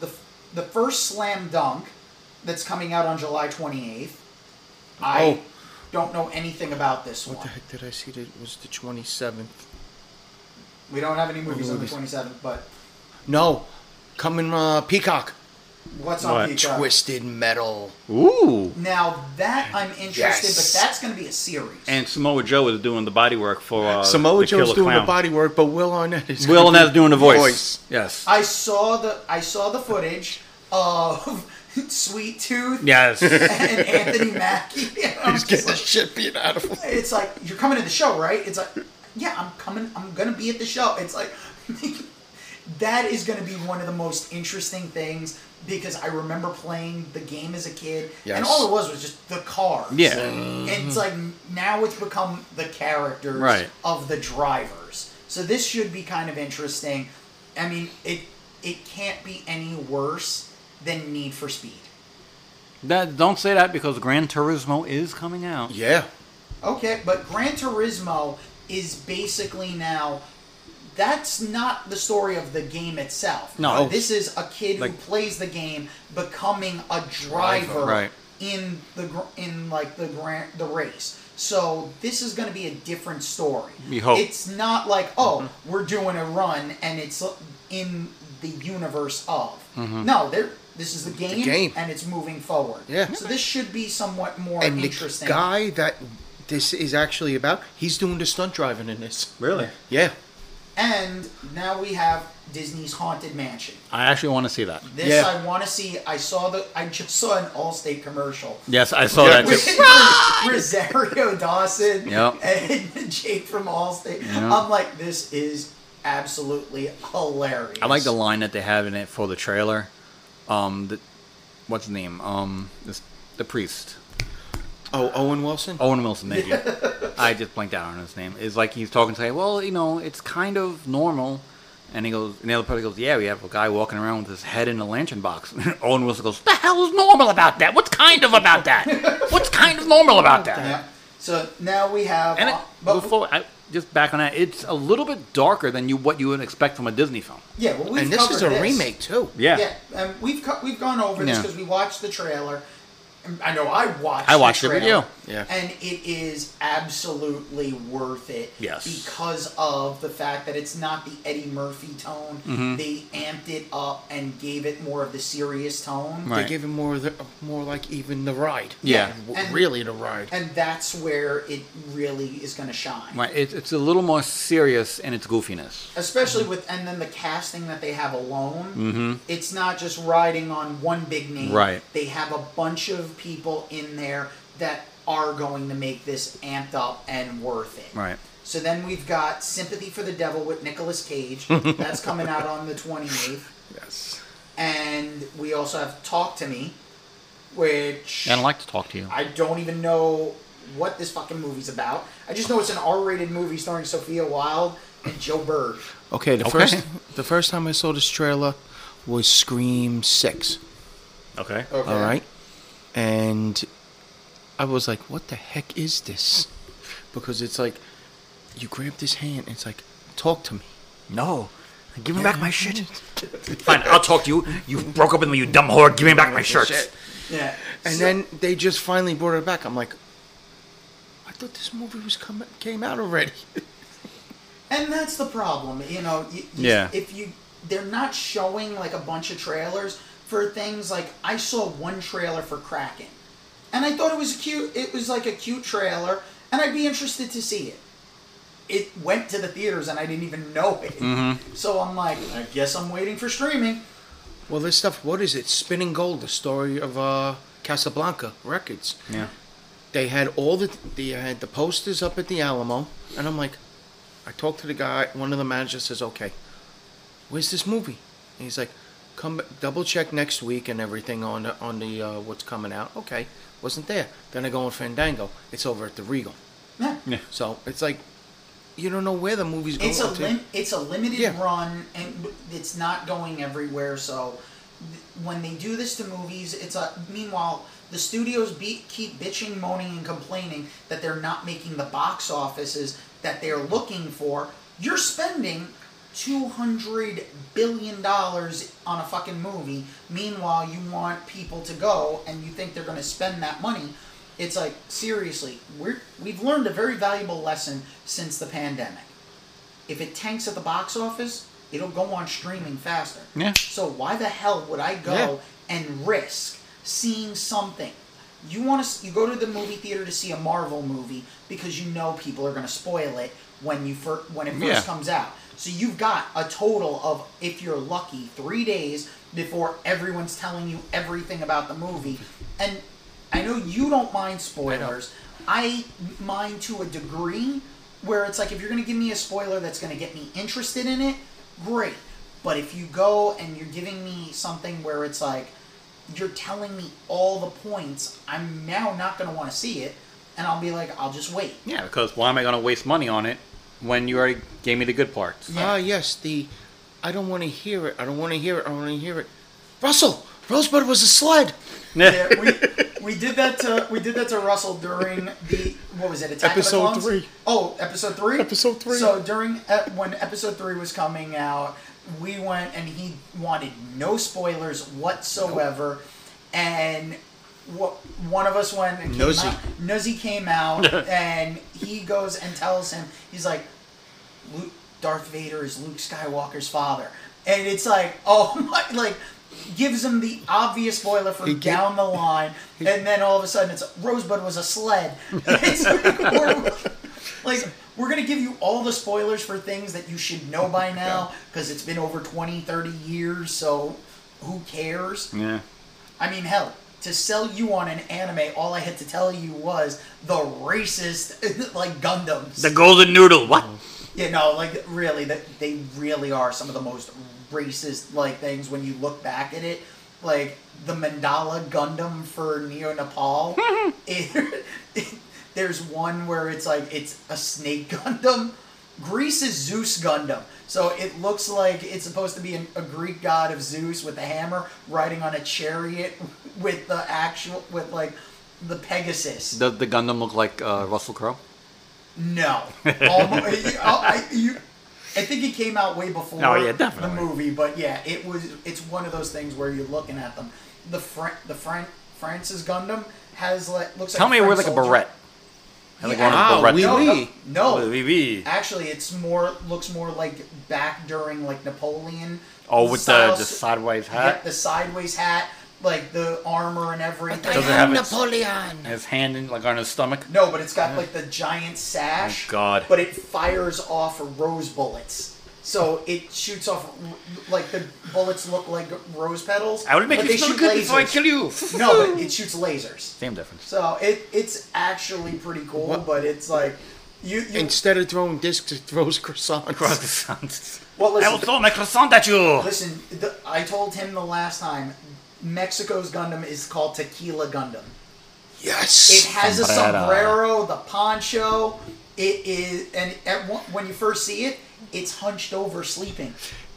the the first slam dunk that's coming out on July 28th. I Oh. Don't know anything about this What one. the heck did I see? That it was the 27th. We don't have any movies on the movies? 27th, but No, coming uh, Peacock. what's on What? Peacock? Twisted Metal. Ooh. Now that I'm interested, Yes. but that's going to be a series. And Samoa Joe is doing the body work for uh, Samoa the Joe's Killer doing Clown. the body work, but Will Arnett is. Will gonna Arnett's be doing the voice. Yes. I saw the I saw the footage of Sweet Tooth Yes. and Anthony Mackie. and <laughs> I'm He's just getting the shit beat out of him. it's like you're coming to the show, right? It's like, yeah, I'm coming. I'm gonna be at the show. It's like <laughs> that is gonna be one of the most interesting things because I remember playing the game as a kid, and all it was was just the cars. Yeah. and it's like now it's become the characters Right. of the drivers. So this should be kind of interesting. I mean, it it can't be any worse than Need for Speed. That don't say that because Gran Turismo is coming out. Yeah. Okay, but Gran Turismo is basically now. That's not the story of the game itself. No. Uh, this is a kid Like- who plays the game becoming a driver Right. in the in like the grand the race. So this is going to be a different story. We hope. it's not like oh mm-hmm. we're doing a run and it's in the universe of. Mm-hmm. No, there. This is the game, game. and it's moving forward. Yeah. So this should be somewhat more And the guy that this is actually about, he's doing the stunt driving in this. Really? Yeah. And now we have Disney's Haunted Mansion. I actually want to see that. This Yeah. I want to see. I saw the. I just saw an Allstate commercial. Yes, I saw Yeah. that <laughs> With too. Rosario Dawson <laughs> Yep. and Jake from Allstate. Yep. I'm like, this is absolutely hilarious. I like the line that they have in it for the trailer. Um, the, what's his name? Um, this, the priest. Oh, Owen Wilson? Owen Wilson, thank you. <laughs> I just blanked out on his name. Is like he's talking to say, well, you know, it's kind of normal. And he goes, and the other part goes, yeah, we have a guy walking around with his head in a lantern box. <laughs> And Owen Wilson goes, the hell is normal about that? What's kind of about that? <laughs> What's kind of normal about that? Yeah. So now we have. And it, uh, before, I, just back on that, it's a little bit darker than you what you would expect from a Disney film. yeah, well, we've and this is a covered remake, too. Yeah. Yeah, um, we've co- we've gone over this Yeah. because we watched the trailer. And I know I watched. I watched the it with you. Yeah. and it is absolutely worth it. Yes. because of the fact that it's not the Eddie Murphy tone. Mm-hmm. They amped it up and gave it more of the serious tone. Right. They gave it more, of the, more like even the ride. Yeah. W- And- really the ride. And that's where it really is going to shine. Right. It's, it's a little more serious in its goofiness. especially with and then the casting that they have alone it's not just riding on one big name Right. they have a bunch of people in there that are going to make this amped up and worth it Right. so then we've got sympathy for the devil with Nicolas Cage <laughs> that's coming out on the 28th Yes. and we also have talk to me which And I'd like to talk to you. I don't even know what this fucking movie's about i just know it's an r-rated movie starring sophie wilde and joe bird Okay, the Okay. first the first time I saw this trailer was Scream 6. Okay. okay All right. And I was like, what the heck is this? Because it's like, you grab this hand, and it's like, talk to me. No. Give me back my shit. <laughs> Fine, I'll talk to you. You broke up with me, you dumb whore. Give me back my shirts. Yeah And So- then they just finally brought it back. I'm like, I thought this movie was come, came out already. <laughs> And that's the problem, you know. You, you- Yeah. If you, they're not showing like a bunch of trailers for things like I saw one trailer for Kraken, and I thought it was a cute. It was like a cute trailer, and I'd be interested to see it. It went to the theaters, and I didn't even know it. Mm-hmm. So I'm like, I guess I'm waiting for streaming. well, this stuff, what is it? Spinning Gold, the story of uh, Casablanca Records. Yeah. they had all the they had the posters up at the Alamo, and I'm like, I talked to the guy. One of the managers says, "Okay, where's this movie?" And he's like, "Come double check next week and everything on the, on the uh, what's coming out." Okay, wasn't there. Then I go on Fandango. It's over at the Regal. Yeah. Yeah. So it's like you don't know where the movie's going It's a to. lim- it's a limited Yeah. run, and it's not going everywhere. So th- when they do this to movies, it's a. Meanwhile, the studios be- keep bitching, moaning, and complaining that they're not making the box offices that they're looking for. You're spending two hundred billion dollars on a fucking movie. Meanwhile, you want people to go, and you think they're going to spend that money. It's like seriously, we're we've learned a very valuable lesson since the pandemic. If it tanks at the box office, it'll go on streaming faster. Yeah. So why the hell would I go Yeah. and risk seeing something? You want to you go to the movie theater to see a Marvel movie because you know people are going to spoil it when you fir- when it first Yeah. comes out. So you've got a total of if you're lucky 3 days before everyone's telling you everything about the movie. And I know you don't mind spoilers. I mind to a degree where it's like if you're going to give me a spoiler that's going to get me interested in it, great. But if you go and you're giving me something where it's like you're telling me all the points, I'm now not going to want to see it, and I'll be like, I'll just wait. Yeah, because why am I going to waste money on it when you already gave me the good parts? Yeah. Ah, yes, the. I don't want to hear it. I don't want to hear it. I don't want to hear it. Russell, Rosebud was a sled. <laughs> Yeah, we, we did that to we did that to Russell during the what was it Attack Episode of the Clones? three. Oh, episode three. Episode three. So during uh, when episode three was coming out, we went and he wanted no spoilers whatsoever, and what one of us went and came Nosy. out, Nosy came out <laughs> and he goes and tells him he's like, Luke, Darth Vader is Luke Skywalker's father, and it's like <laughs> oh my like. Gives him the obvious spoiler for He gi- down the line, and then all of a sudden it's Rosebud was a sled. <laughs> It's like, we're, like we're gonna give you all the spoilers for things that you should know by now because it's been over 20 30 years so who cares Yeah. i mean hell to sell you on an anime all i had to tell you was the racist <laughs> like gundams The golden noodle. What? you know like really that they really are some of the most racist like things when you look back at it like the mandala gundam for neo nepal <laughs> it, <laughs> there's one where it's like it's a snake gundam greece is zeus gundam so it looks like it's supposed to be an, a greek god of zeus with a hammer riding on a chariot with the actual with like the pegasus Does the Gundam look like uh, Russell Crowe? no. <laughs> Almo- I, I- you- I think it came out way before Oh, yeah, the movie, but yeah, it was. It's one of those things where you're looking at them. The Fran- the Fran- Francis Gundam has like looks like. Tell me, a we're like a beret. I like one of Ah, the berets. oui, No, oui. no, no. Oui, oui. Actually, it's more looks more like back during like Napoleon. Oh, with the, the s- sideways yeah, hat. the sideways hat, like the armor and everything. Does it have Napoleon. his hand in, like on his stomach? No, but it's got like the giant sash. Oh, God. But it fires off rose bullets. So it shoots off like the bullets look like rose petals. I will make but you they smell shoot good before I lasers. kill you. <laughs> No, but it <laughs> shoots lasers. Same difference. So it it's actually pretty cool, What? but it's like you, you Instead of throwing discs, it throws <laughs> croissants. Croissants. well I will listen throw my croissant at you. listen the, I told him the last time Mexico's Gundam is called Tequila Gundam. Yes. It has a Sombrero. sombrero, the poncho. It is, and at one, when you first see it, it's hunched over, sleeping.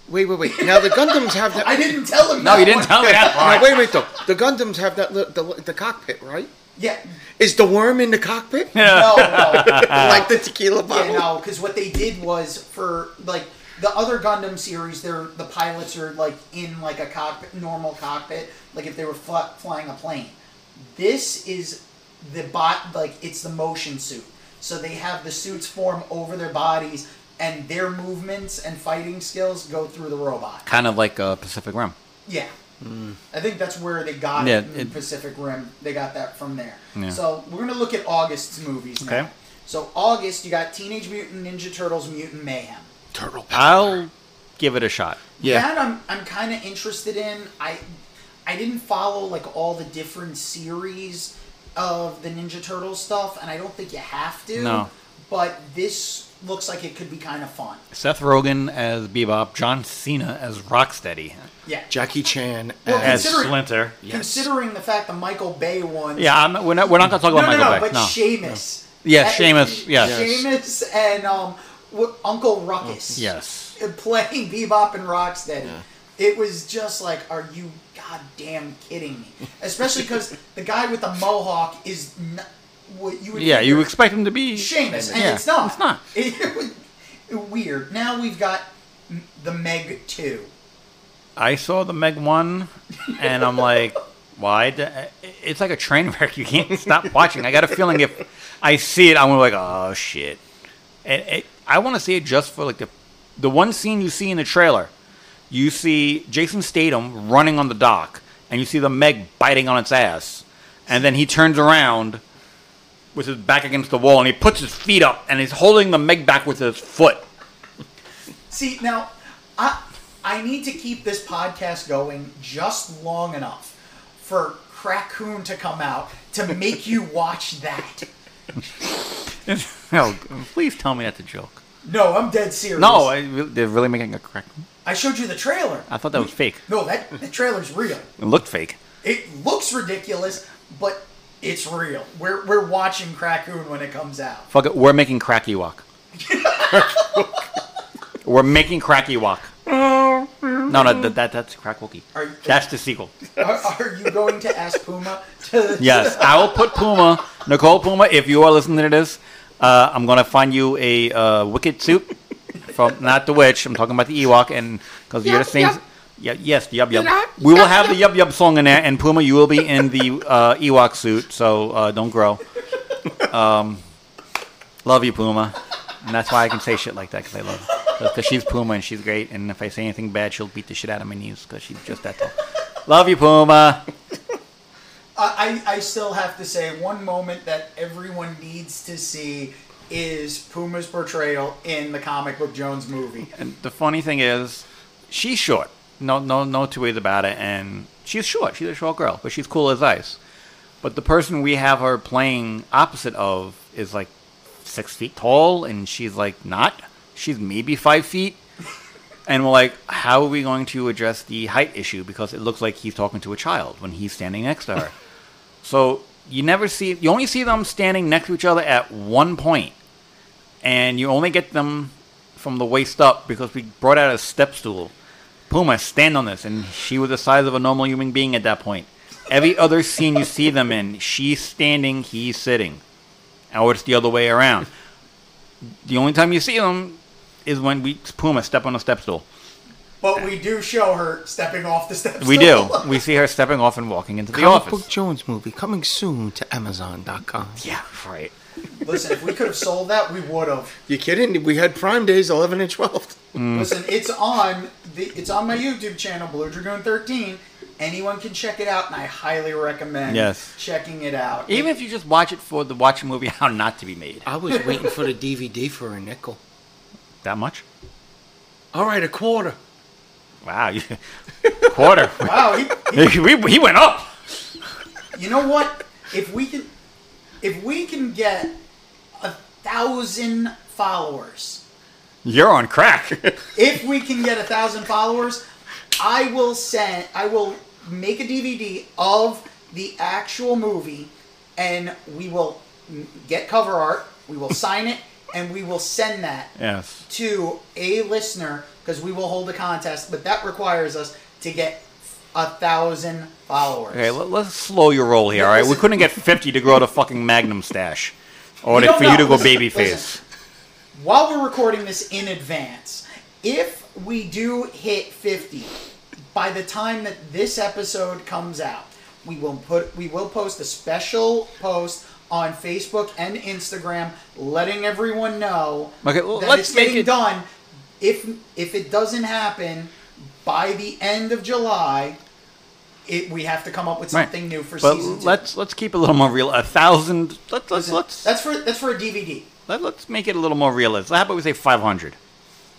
Wait, wait, wait. Now the Gundams have that. <laughs> I didn't tell him. No, that you didn't one. tell me that Now part. wait a minute though. The Gundams have that li- the, the cockpit, right? Yeah, Is the worm in the cockpit? <laughs> no, no, <laughs> like the tequila bottle. yeah, no, because what they did was for like the other Gundam series, they're the pilots are like in like a cockpit, normal cockpit, like if they were fl- flying a plane. This is the bot, like it's the motion suit. So they have the suits form over their bodies, and their movements and fighting skills go through the robot. Kind of like uh, Pacific Rim. Yeah. I think that's where they got Yeah, it in it- Pacific Rim. They got that from there. Yeah. So we're gonna look at August's movies now. Okay. So August, you got Teenage Mutant Ninja Turtles: Mutant Mayhem. Turtle. power. I'll give it a shot. Yeah. That I'm I'm kind of interested in. I I didn't follow like all the different series of the Ninja Turtles stuff, and I don't think you have to. No. But this looks like it could be kind of fun. Seth Rogen as Bebop, John Cena as Rocksteady, Yeah. Jackie Chan Well, as as Considering- Splinter. Yes. Considering the fact the Michael Bay one. Yeah, I'm, we're not. We're not going to talk No, about no, Michael no, Bay. but no. Sheamus. Yeah, Uh, Sheamus, yes. Sheamus and um, what, Uncle Ruckus. Yes. uh, <laughs> Playing Bebop and Rocksteady. It was just like, are you goddamn kidding me? Especially because the guy with the mohawk is not, what you would Yeah, you expect him to be Sheamus, and Yeah, it's not. It's not. <laughs> It, was weird. Now we've got the Meg 2. I saw the Meg one, and I'm like, <laughs> why? It's like a train wreck. You can't stop watching. I got a feeling if I see it, I'm like, oh shit. And it, I want to see it just for like the the one scene you see in the trailer. You see Jason Statham running on the dock, and you see the Meg biting on its ass, and then he turns around with his back against the wall, and he puts his feet up, and he's holding the Meg back with his foot. See, now, I, I need to keep this podcast going just long enough for Crackoon to come out to make you watch that. no, <laughs> oh, please tell me that's a joke. No, I'm dead serious. No, I, they're really making a crack. I showed you the trailer. I thought that was fake. No, that the trailer's real. It looked fake. It looks ridiculous, but it's real. We're we're watching Crackoon when it comes out. Fuck it, we're making Cracky Walk. <laughs> we're making Cracky Walk. No, no, that, that that's Crack Wookie. Are That's the sequel. Are, are you going to ask Puma to? <laughs> Yes, I will put Puma, Nicole Puma. If you are listening to this, uh, I'm gonna find you a uh, Wicket suit from not the witch. I'm talking about the Ewok, and because you're the same. Yup. Yeah, yes, the yub yub. Yup, We will have the yub yub song in there, and Puma, you will be in the uh, Ewok suit, so uh, don't grow. Um, love you, Puma, and that's why I can say shit like that because I love her. Because she's Puma and she's great, and if I say anything bad, she'll beat the shit out of my knees because she's just that tall. Love you, Puma. I, I I still have to say one moment that everyone needs to see is Puma's portrayal in the comic book Jones movie. And the funny thing is, she's short. No, no, no two ways about it. And she's short. She's a short girl, but she's cool as ice. But the person we have her playing opposite of is like six feet tall, and she's like not. She's maybe five feet. And we're like, how are we going to address the height issue? Because it looks like he's talking to a child when he's standing next to her. <laughs> so you never see, you only see them standing next to each other at one point and you only get them from the waist up because we brought out a step stool. Puma, stand on this, and she was the size of a normal human being at that point. Every other scene you see them in, she's standing, he's sitting, or it's the other way around. The only time you see them is when we Puma step on a step stool. But we do show her stepping off the steps. We do. We see her stepping off and walking into the Comic office. Book Jones movie coming soon to Amazon.com. Yeah, right. Listen, if we could have sold that, we would have. You kidding? We had Prime Days 11 and 12. Mm. Listen, it's on the it's on my YouTube channel, Blue Dragoon 13. Anyone can check it out, and I highly recommend Yes. checking it out. Even if you just watch it for the watch a movie <laughs> how not to be made. I was waiting for the DVD for a nickel. That much? All right, a quarter. Wow, you, <laughs> quarter. wow, he, he, <laughs> he went up. You know what? If we can, if we can get a thousand followers, You're on crack. <laughs> if we can get a thousand followers, I will send. I will make a DVD of the actual movie, and we will get cover art. We will sign it, and we will send that yes. to a listener because we will hold a contest. But that requires us to get a thousand followers. Okay, let, let's slow your roll here, all right? We couldn't get 50 to grow the fucking Magnum stash. Or We to- don't for you to go Listen, babyface. while we're recording this in advance, if we do hit 50 by the time that this episode comes out, we will put we will post a special post on Facebook and Instagram letting everyone know Okay, well, that let's it's make getting it- done. If if it doesn't happen by the end of July, it, we have to come up with Right. something new for But season two. let's let's keep it a little more real. A thousand. Let's let's let's that's for that's for a DVD. let, let's make it a little more realistic. How about we say 500?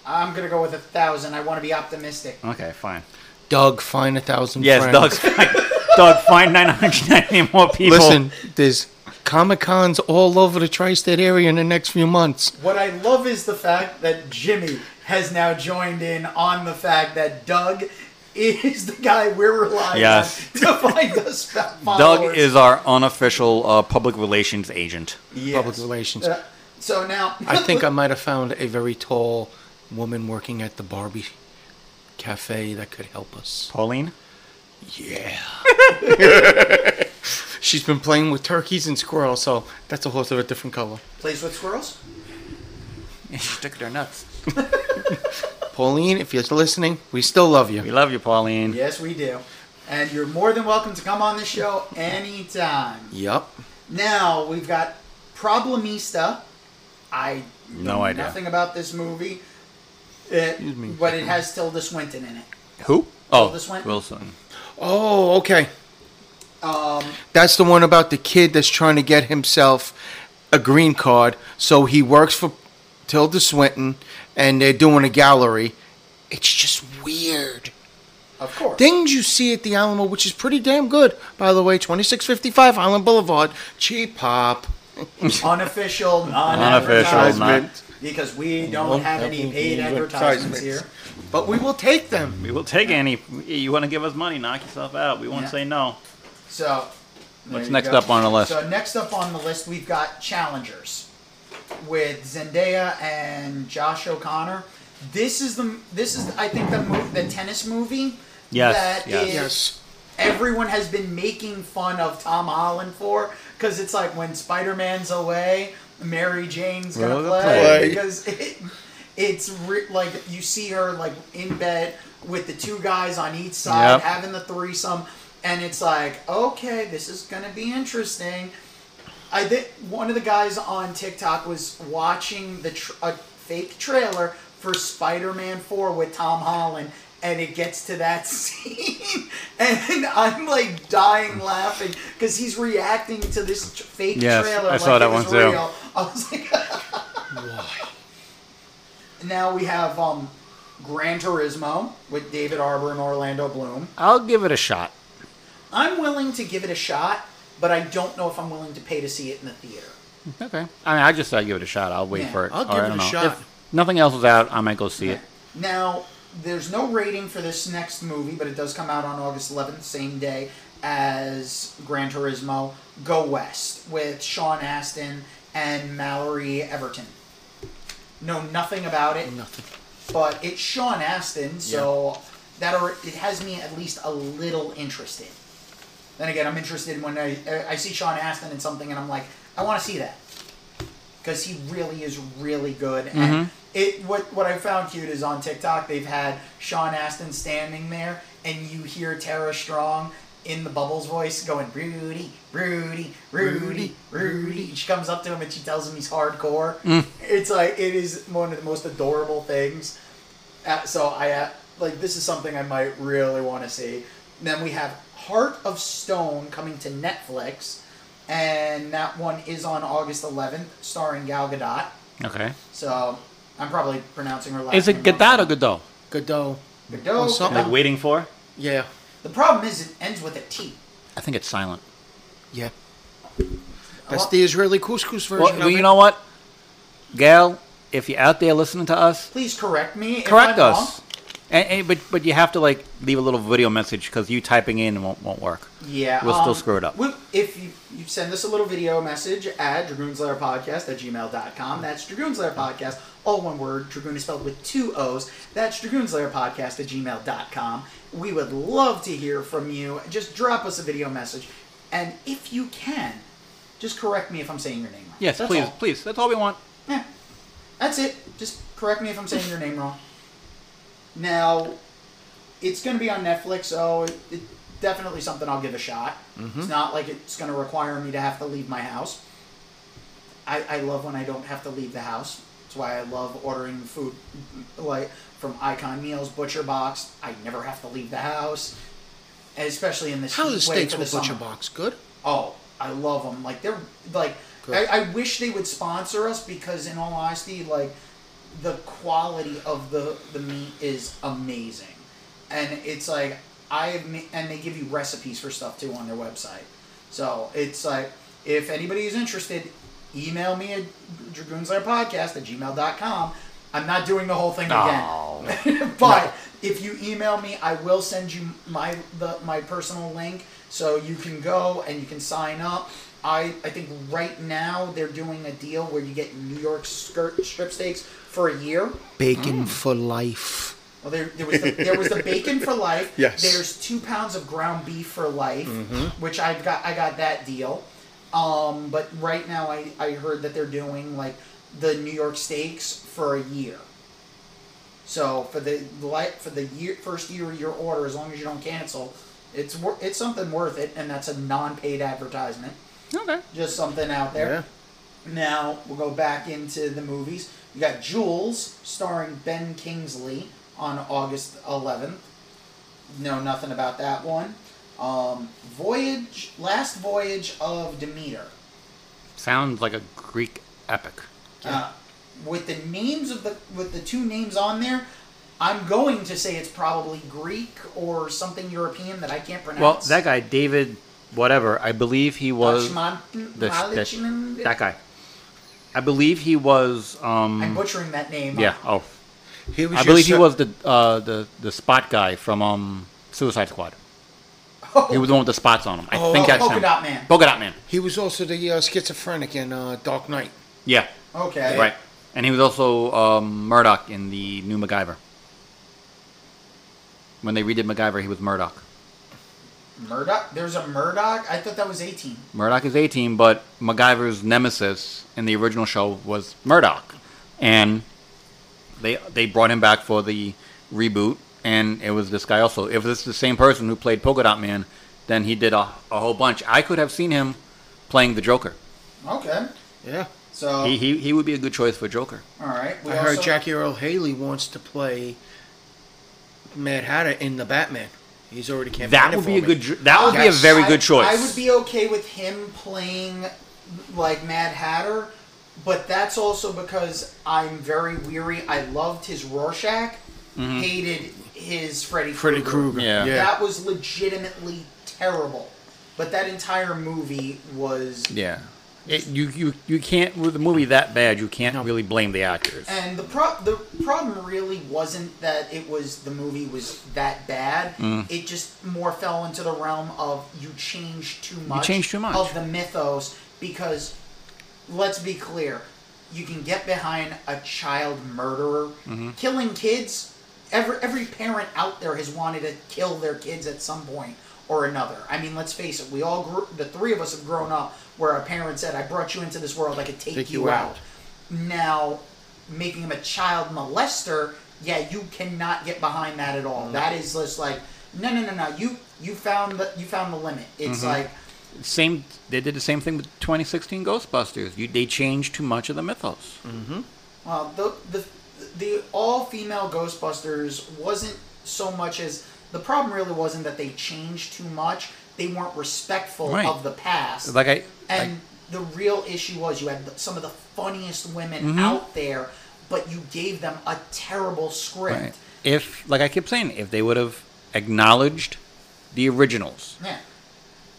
I'm gonna go with a thousand. I want to be optimistic. Okay, fine. Doug, find a thousand Yes, friends. Doug's <laughs> fine. Doug, find 990 more people. Listen, there's Comic Cons all over the tri-state area in the next few months. What I love is the fact that Jimmy has now joined in on the fact that Doug is the guy we're relying Yes. on to find us fa- Doug is our unofficial uh, public relations agent. Yes. Public relations. Uh, so now, I <laughs> think I might have found a very tall woman working at the Barbie cafe that could help us. Pauline? Yeah. <laughs> She's been playing with turkeys and squirrels, so that's a horse of a different color. plays with squirrels. <laughs> She took their nuts. <laughs> Pauline, if you're listening, we still love you. We love you, Pauline. Yes, we do. And you're more than welcome to come on the show anytime. Yup. Now we've got Problemista. I No idea. nothing about this movie, me. but it has Tilda Swinton in it. Who? Oh, Tilda Swinton? Wilson. Oh, okay. Um, That's the one about the kid that's trying to get himself a green card. So he works for Tilda Swinton, and they're doing a gallery. It's just weird. of course. Things you see at the Alamo, which is pretty damn good, by the way. 2655 Highland Boulevard. Cheap pop. Unofficial, <laughs> Unofficial, non-advertisement. not- Because we don't Won't have have any any paid advertisements advertisements. here. But we will take them. We will take any. You want to give us money? Knock yourself out. We won't Yeah. say no. So, What's next go. up on the list? So next up on the list, we've got challengers with Zendaya and Josh O'Connor. This is the this is I think the mo- the tennis movie Yes, that yes. is- Yes. everyone has been making fun of Tom Holland for because it's like when Spider Man's away, Mary Jane's gonna Will play, play. because it, it's re- like you see her like in bed with the two guys on each side Yep. having the threesome, and it's like okay, this is gonna be interesting. I think one of the guys on TikTok was watching the tr- a fake trailer for Spider-Man 4 with Tom Holland, and it gets to that <laughs> scene, and I'm like dying laughing because he's reacting to this tr- fake Yes, trailer I like saw that was one too. I was like, why? <laughs> now we have um, Gran Turismo with David Harbour and Orlando Bloom. I'll give it a shot. I'm willing to give it a shot, but I don't know if I'm willing to pay to see it in the theater. Okay. I mean, I just said give it a shot. I'll wait Yeah. for it. I'll give I it a know. shot. If nothing else is out, I might go see it. Now, there's no rating for this next movie, but it does come out on August 11th, same day as Gran Turismo Go West with Sean Astin and Mallory Everton. Know nothing about it, Nothing. but it's Sean Astin, so that or it has me at least a little interested. Then again, I'm interested when I I see Sean Astin in something and I'm like, I want to see that because he really is really good. And it what what I found cute is on TikTok they've had Sean Astin standing there and you hear Tara Strong in the Bubbles voice going Rudy, Rudy, Rudy, Rudy. She comes up to him and she tells him he's hardcore. It's like it is one of the most adorable things. Uh, so I uh, like this is something I might really want to see. Then we have Heart of Stone coming to Netflix, and that one is on August 11th, starring Gal Gadot. Okay. So I'm probably pronouncing her last Is it name Gadot or wrong. Godot? Godot. Godot. Or something. Like waiting for? Yeah. The problem is it ends with a T. I think it's silent. Yeah. That's Well- the Israeli couscous version Well, of well, it. you know what, Gal, If you're out there listening to us, Please correct me. correct if I'm us. And, and- but but you have to like leave a little video message because you typing in won't won't work. Yeah. We'll still um, screw it up. we- If you, you send us a little video message at dragoonslair.podcast at gmail.com. That's DragoonsLair Podcast, all one word. Dragoon is spelled with two O's. That's DragoonsLair Podcast at gmail.com. We would love to hear from you. Just drop us a video message. And if you can, just correct me if I'm saying your name wrong. Yes, That's please, all. please. That's all we want. Yeah. That's it. Just correct me if I'm saying your name wrong. Now, it's going to be on Netflix, so it, it definitely something I'll give a shot. Mm-hmm. It's not like it's going to require me to have to leave my house. I, I love when I don't have to leave the house. That's why I love ordering food, like from Icon Meals, Butcher Box. I never have to leave the house, and especially in this How are the steaks with Butcher summer. Box? Good? Oh, I love them. Like they're like. I, I wish they would sponsor us because, in all honesty, like the quality of the the meat is amazing, and it's like I and they give you recipes for stuff too on their website. So it's like if anybody is interested, email me at dragoonslair podcast at gmail.com. I'm not doing the whole thing Oh. again. <laughs> but if you email me, I will send you my the my personal link so you can go and you can sign up. I I think right now they're doing a deal where you get New York skirt strip steaks for a year. Bacon for life. Well, there, there was the, there was the bacon for life. <laughs> Yes. There's two pounds of ground beef for life, which I got I got that deal. Um, but right now I, I heard that they're doing like the New York steaks for a year. So for the li- for the year first year of your order, as long as you don't cancel, it's wor- it's something worth it, and that's a non-paid advertisement. Okay. Just something out there. Now we'll go back into the movies. You got Jules, starring Ben Kingsley, on August 11th. Know nothing about that one. Um, Voyage, Last Voyage of Demeter. Sounds like a Greek epic. Uh, with the names of the with the two names on there, I'm going to say it's probably Greek or something European that I can't pronounce. Well, that guy, David, whatever, I believe he was. Dutchman- the- Malichin- That guy. I believe he was. I'm Um, butchering that name. yeah. Oh, He was I your believe he was the uh, the the spot guy from um, Suicide Squad. He was the one with the spots on him. I Oh, think oh, that's Polka him. Dot Man. Polka Dot Man. He was also the uh, schizophrenic in uh, Dark Knight. Yeah. Okay. Right. And he was also um, Murdoc in the new MacGyver. When they redid MacGyver, he was Murdoc. Murdoch. There's a Murdoch. I thought that was 18. Murdoch is 18, but MacGyver's nemesis in the original show was Murdoc, and they they brought him back for the reboot, and it was this guy also. If this is the same person who played Polka Dot Man, then he did a, a whole bunch. I could have seen him playing the Joker. Okay. Yeah. So He he, he would be a good choice for Joker. all right. We I heard Jackie Earle Haley wants to play Mad Hatter in the Batman. He's already campaigned That would be a me. good. That would be a very good choice. I would be okay with him playing like Mad Hatter, but that's also because I'm very weary. I loved his Rorschach, mm-hmm. hated his Freddy Freddy Krueger. Krueger. Yeah. Yeah. That was legitimately terrible. But that entire movie was Yeah. It, you, you you can't with a movie that bad. You can't No. really blame the actors. And the pro- the problem really wasn't that it was the movie was that bad. Mm. It just more fell into the realm of you changed too much. changed too much. of the mythos because let's be clear, you can get behind a child murderer Mm-hmm. killing kids. Every every parent out there has wanted to kill their kids at some point or another. I mean, let's face it. We all grew. The three of us have grown up where a parent said, "I brought you into this world. I could take, Take you, you out. out. Now, making him a child molester, yeah, you cannot get behind that at all. Mm-hmm. That is just like, no, no, no, no. You you found the you found the limit. It's mm-hmm. like, Same. They did the same thing with 2016 Ghostbusters. You, they changed too much of the mythos. Mm-hmm. well, the the the all female Ghostbusters wasn't so much as the problem really wasn't that they changed too much. They weren't respectful Right. of the past. Like I. And like- the real issue was you had some of the funniest women Mm-hmm. out there, but you gave them a terrible script. Right. If, like I keep saying, if they would have acknowledged the originals, Yeah.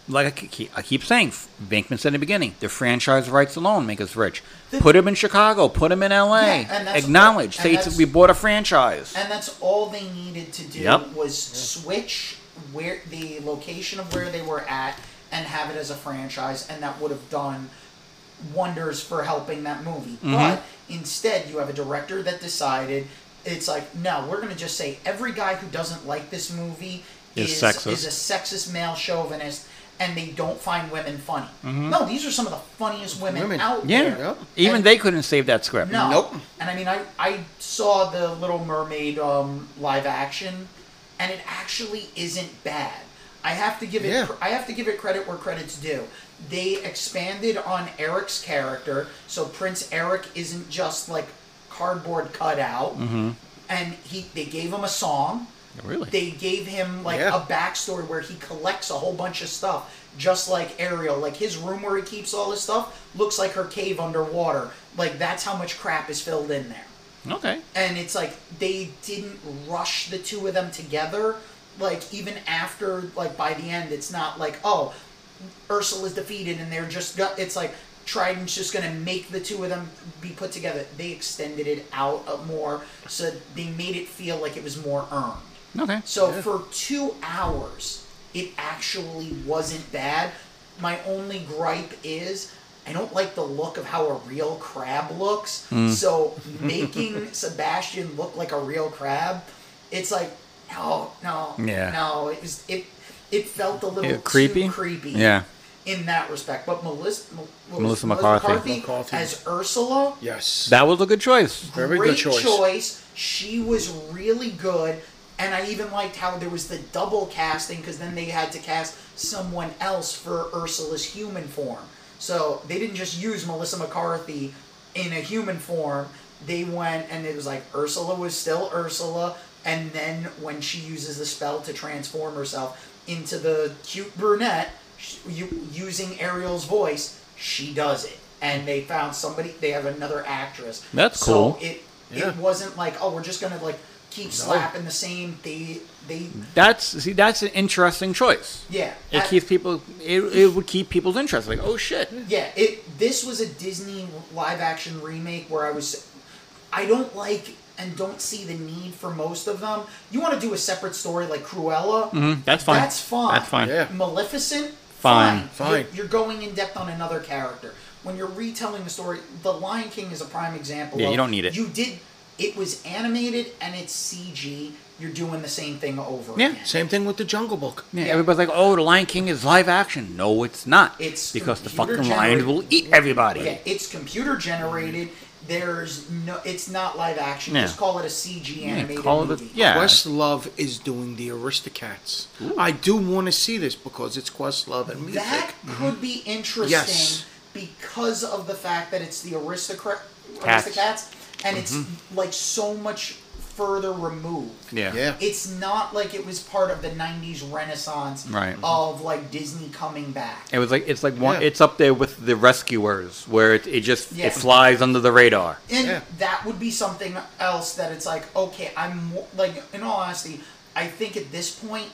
like I keep, I keep saying, Venkman said in the beginning, the franchise rights alone make us rich. The- put them in Chicago, put them in L.A. Yeah, Acknowledge, and say we bought a franchise. And that's all they needed to do Yep. was switch where the location of where they were at and have it as a franchise, and that would have done wonders for helping that movie. Mm-hmm. But instead, you have a director that decided it's like, no, we're going to just say every guy who doesn't like this movie Is is, sexist. is a sexist male chauvinist. And they don't find women funny. No, these are some of the funniest women, Women. out Mm-hmm. yeah. there. Yep. Even And- they couldn't save that script. no. Nope. And I mean, I, I saw the Little Mermaid um, live action, and it actually isn't bad. I have to give it. Yeah. I have to give it credit where credit's due. They expanded on Eric's character, so Prince Eric isn't just like cardboard cutout. Mm-hmm. And he, they gave him a song. Really? They gave him like Yeah. a backstory where he collects a whole bunch of stuff, just like Ariel. Like his room where he keeps all his stuff looks like her cave underwater. Like that's how much crap is filled in there. Okay. And it's like they didn't rush the two of them together. like even after like by the end, it's not like oh, Ursula's defeated and they're just go- it's like Trident's just gonna make the two of them be put together. They extended it out uh, more, so they made it feel like it was more earned. Okay. So for two hours, it actually wasn't bad. My only gripe is I don't like the look of how a real crab looks. Mm. So <laughs> making Sebastian look like a real crab, it's like no, no, Yeah. no. It was it. It felt a little Yeah, too creepy? creepy. Yeah. In that respect, but Melissa, Mel- what Melissa was- McCarthy. McCarthy. as Ursula, Yes. That was a good choice. Very great good choice. She was really good, and I even liked how there was the double casting because then they had to cast someone else for Ursula's human form. So they didn't just use Melissa McCarthy in a human form. They went and it was like Ursula was still Ursula, and then when she uses the spell to transform herself into the cute brunette, you, using Ariel's voice, she does it. And they found somebody. They have another actress. That's So cool. it Yeah. it wasn't like oh we're just gonna like keep slapping the same. They they That's see, that's an interesting choice. yeah. It that- keeps people. It, it would keep people's interest. Like, oh shit. Yeah, it. This was a Disney live action remake where I was, I don't like and don't see the need for most of them. You want to do a separate story like Cruella? Mhm, that's fine. That's fine. That's fine. Yeah. Maleficent? Fine. Fine. You're, you're going in depth on another character. When you're retelling the story, The Lion King is a prime example. Yeah, of you don't need it. You did. It was animated and it's CG. You're doing the same thing over Yeah. again. Same thing with the Jungle Book. Yeah, Yeah. everybody's like, "Oh, the Lion King is live action." No, it's not. It's because the computer fucking lions generated. will eat everybody. Yeah, it's computer generated. There's no. It's not live action. Yeah. Just call it a CG animated call it a- movie. yeah. Questlove is doing the Aristocats. I do want to see this because it's Questlove and music. That could be interesting Yes. because of the fact that it's the aristocrat, Cats. Aristocats, and it's Mm-hmm. like so much further removed. Yeah. yeah. It's not like it was part of the '90s renaissance Right. of like Disney coming back. It was like it's like one. Yeah. It's up there with the Rescuers, where it, it just Yeah. it flies under the radar. And Yeah. that would be something else that it's like, okay, I'm more, like, in all honesty, I think at this point,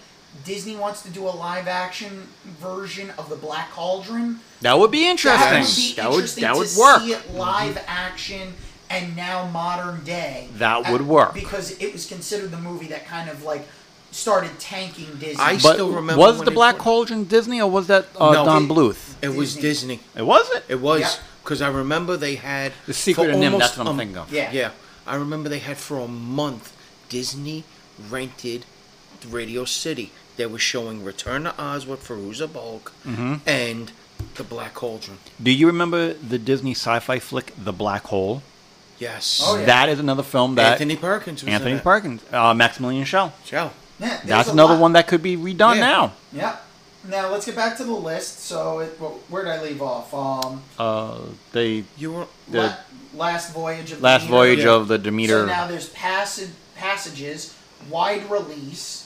Disney wants to do a live action version of the Black Cauldron. That would be interesting. That would be that would interesting that to would work. see it live action and now modern day. That would Uh, work. because it was considered the movie that kind of like started tanking Disney. I But still remember was when the it- Black Cauldron Disney or was that uh, No. Don It- Bluth? It was Disney. Disney. It was it. It was Yeah. because I remember they had The Secret for of NIMH, almost that's what I'm a- thinking of. Yeah. Yeah, I remember they had for a month. Disney rented Radio City. They were showing Return to Oz with Fairuza Balk Mm-hmm. and the Black Cauldron. Do you remember the Disney sci-fi flick The Black Hole? Yes. Oh, yeah. That is another film that Anthony Perkins was Anthony in. Perkins, uh, Maximilian Schell. Ciao. Yeah, That's another lot- one that could be redone Yeah. now. Yeah. Now let's get back to the list. So, it, well, where did I leave off? Um, Uh, they You were The- la- last voyage of last Demeter. voyage Yeah. of the Demeter. So now there's passage passages, wide release.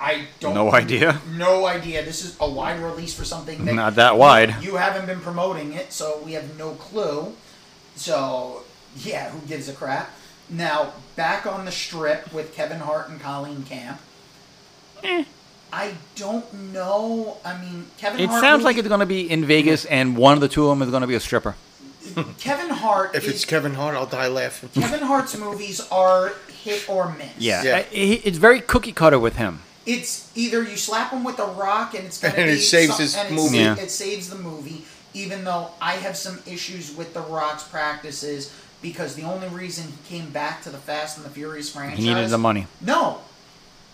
I don't No idea. No idea. This is a wide release for something that Not that wide. You haven't been promoting it, so we have no clue. So yeah, who gives a crap? Now back on the strip with Kevin Hart and Colleen Camp. Eh. I don't know. I mean, Kevin. It Hart sounds like it's going to be in Vegas, and one of the two of them is going to be a stripper. <laughs> Kevin Hart. If is, it's Kevin Hart, I'll die laughing. <laughs> Kevin Hart's movies are hit or miss. Yeah, Yeah. I- he- it's very cookie cutter with him. It's either you slap him with a rock and it's gonna And it saves some- his and it movie. sa- Yeah. It saves the movie, even though I have some issues with the Rock's practices because the only reason he came back to the Fast and the Furious franchise He needed the money. No,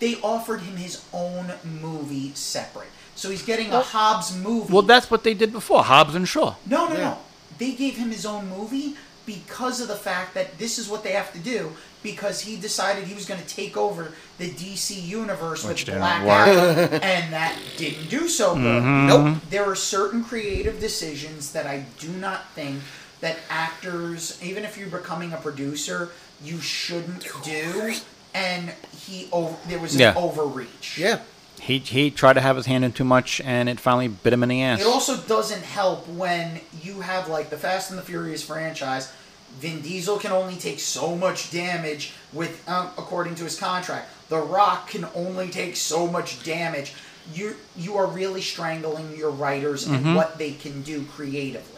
they offered him his own movie separate, so he's getting a Hobbs movie. Well, that's what they did before, Hobbs and Shaw. No, no, Yeah. no. They gave him his own movie because of the fact that this is what they have to do because he decided he was going to take over the DC universe Which with didn't Black work. Adam, <laughs> and that didn't do so good. Mm-hmm. Nope. There are certain creative decisions that I do not think that actors, even if you're becoming a producer, you shouldn't do. And he, over, there was an Yeah. overreach. Yeah. He he tried to have his hand in too much, and it finally bit him in the ass. It also doesn't help when you have like the Fast and the Furious franchise. Vin Diesel can only take so much damage with, um, according to his contract. The Rock can only take so much damage. You you are really strangling your writers and what they can do creatively.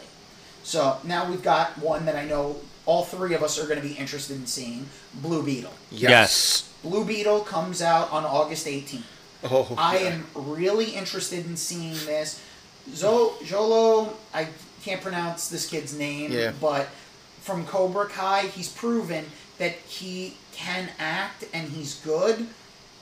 So now we've got one that I know all three of us are going to be interested in seeing: Blue Beetle. Yes. Blue Beetle comes out on August 18th. Oh, I yeah. am really interested in seeing this. Zo- Jolo, I can't pronounce this kid's name, Yeah. but from Cobra Kai, he's proven that he can act and he's good.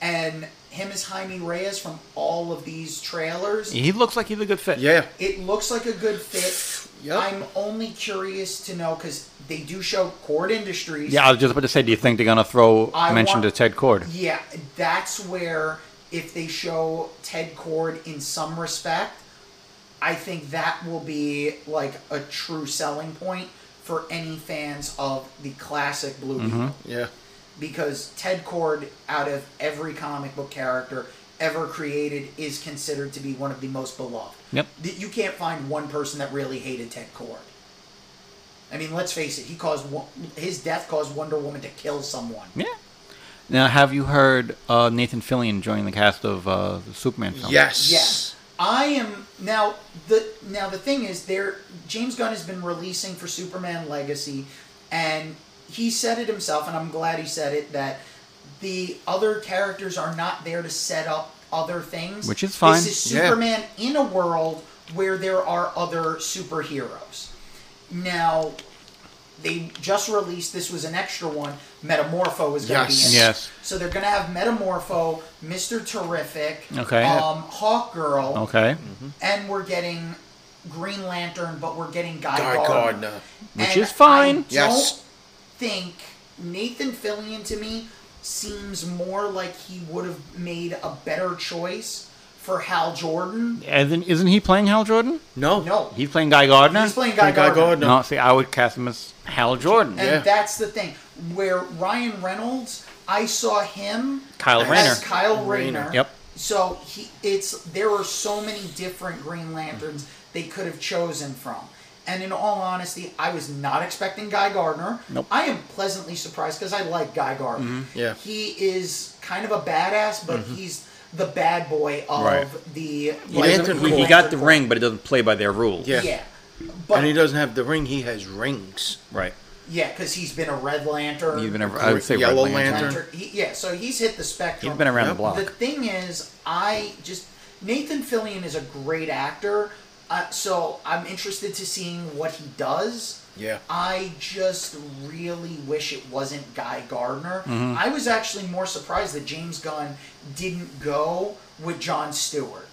And him as Jaime Reyes from all of these trailers, He looks like he's a good fit. Yeah. it looks like a good fit. Yep. I'm only curious to know because they do show Kord Industries. Yeah, I was just about to say, do you think they're gonna throw I mention want- to Ted Kord? Yeah, that's where if they show Ted Kord in some respect, I think that will be like a true selling point for any fans of the classic Blue mm-hmm. Beetle. Yeah. Because Ted Kord, out of every comic book character ever created, is considered to be one of the most beloved. Yep. Th- You can't find one person that really hated Ted Kord. I mean, let's face it. He caused his death caused Wonder Woman to kill someone. Yeah. Now, have you heard uh, Nathan Fillion joining the cast of uh, the Superman film? Yes. Yes. I am now the now the thing is there James Gunn has been releasing for Superman Legacy and he said it himself and I'm glad he said it that the other characters are not there to set up other things. Which is fine. This is Yeah. Superman in a world where there are other superheroes. Now they just released this was an extra one. Metamorpho is going to Yes. be in it. Yes. So they're going to have Metamorpho, Mister Terrific, Okay. um, Hawk Girl, Okay. and we're getting Green Lantern, but we're getting Guy, Guy Gardner, Gardner. Which And is fine. I Yes. don't think Nathan Fillion to me seems more like he would have made a better choice for Hal Jordan. Isn't, isn't he playing Hal Jordan? No. No, He's playing Guy Gardner? he's playing Guy, Guy Gardner. Gardner. No, see, I would cast him as Hal Jordan. And Yeah. that's the thing. Where Ryan Reynolds, I saw him Kyle as Rayner. Kyle Rayner. Rayner. Yep. So he, it's there are so many different Green Lanterns they could have chosen from. And in all honesty, I was not expecting Guy Gardner. Nope. I am pleasantly surprised because I like Guy Gardner. Mm-hmm. Yeah. He is kind of a badass, but he's the bad boy of Right. the He, he- Corps. he got the ring, but he doesn't play by their rules. Yeah. Yeah. But and he doesn't have the ring. He has rings. Right. yeah, because he's been a Red Lantern. Even a, I would say Yellow Red Lantern. Lantern. Lantern. He, yeah, so he's hit the spectrum. He's been around Yep. the block. The thing is, I just Nathan Fillion is a great actor, uh, so I'm interested to seeing what he does. Yeah. I just really wish it wasn't Guy Gardner. Mm-hmm. I was actually more surprised that James Gunn didn't go with John Stewart.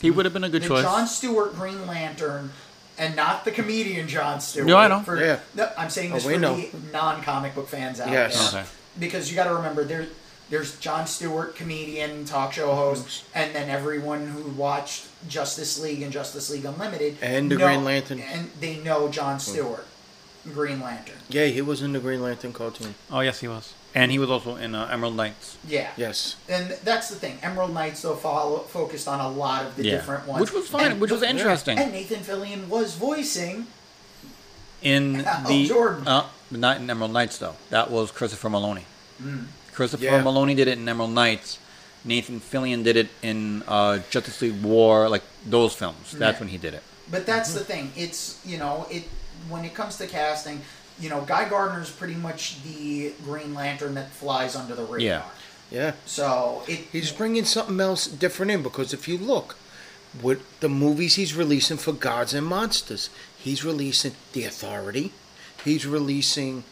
He would have been a good The choice. John Stewart Green Lantern, and not the comedian Jon Stewart. No, I know. For, Yeah. no, I'm saying this Oh, for know. the non-comic book fans out Yes. there Okay. because you got to remember there there's Jon Stewart comedian talk show host and then everyone who watched Justice League and Justice League Unlimited And the know- Green Lantern. and they know John Stewart Green Lantern Yeah, he was in the Green Lantern cartoon. Oh, yes, he was. And he was also in uh, Emerald Knights. yeah Yes. and that's the thing Emerald Knights though follow, focused on a lot of the Yeah. different ones Which was fine, And- which was interesting. and Nathan Fillion was voicing In <laughs> Hal the Jordan. uh, not in Emerald Knights though. That was Christopher Meloni. Mm. Christopher Yeah. Meloni did it in Emerald Knights. Nathan Fillion did it in uh, Justice League War, like those films. That's Yeah. when he did it. But that's the thing. It's you know it when it comes to casting. You know, Guy Gardner is pretty much the Green Lantern that flies under the radar. Yeah. Yeah. So it He's bringing something else different in because if you look, with the movies he's releasing for Gods and Monsters, he's releasing The Authority. He's releasing,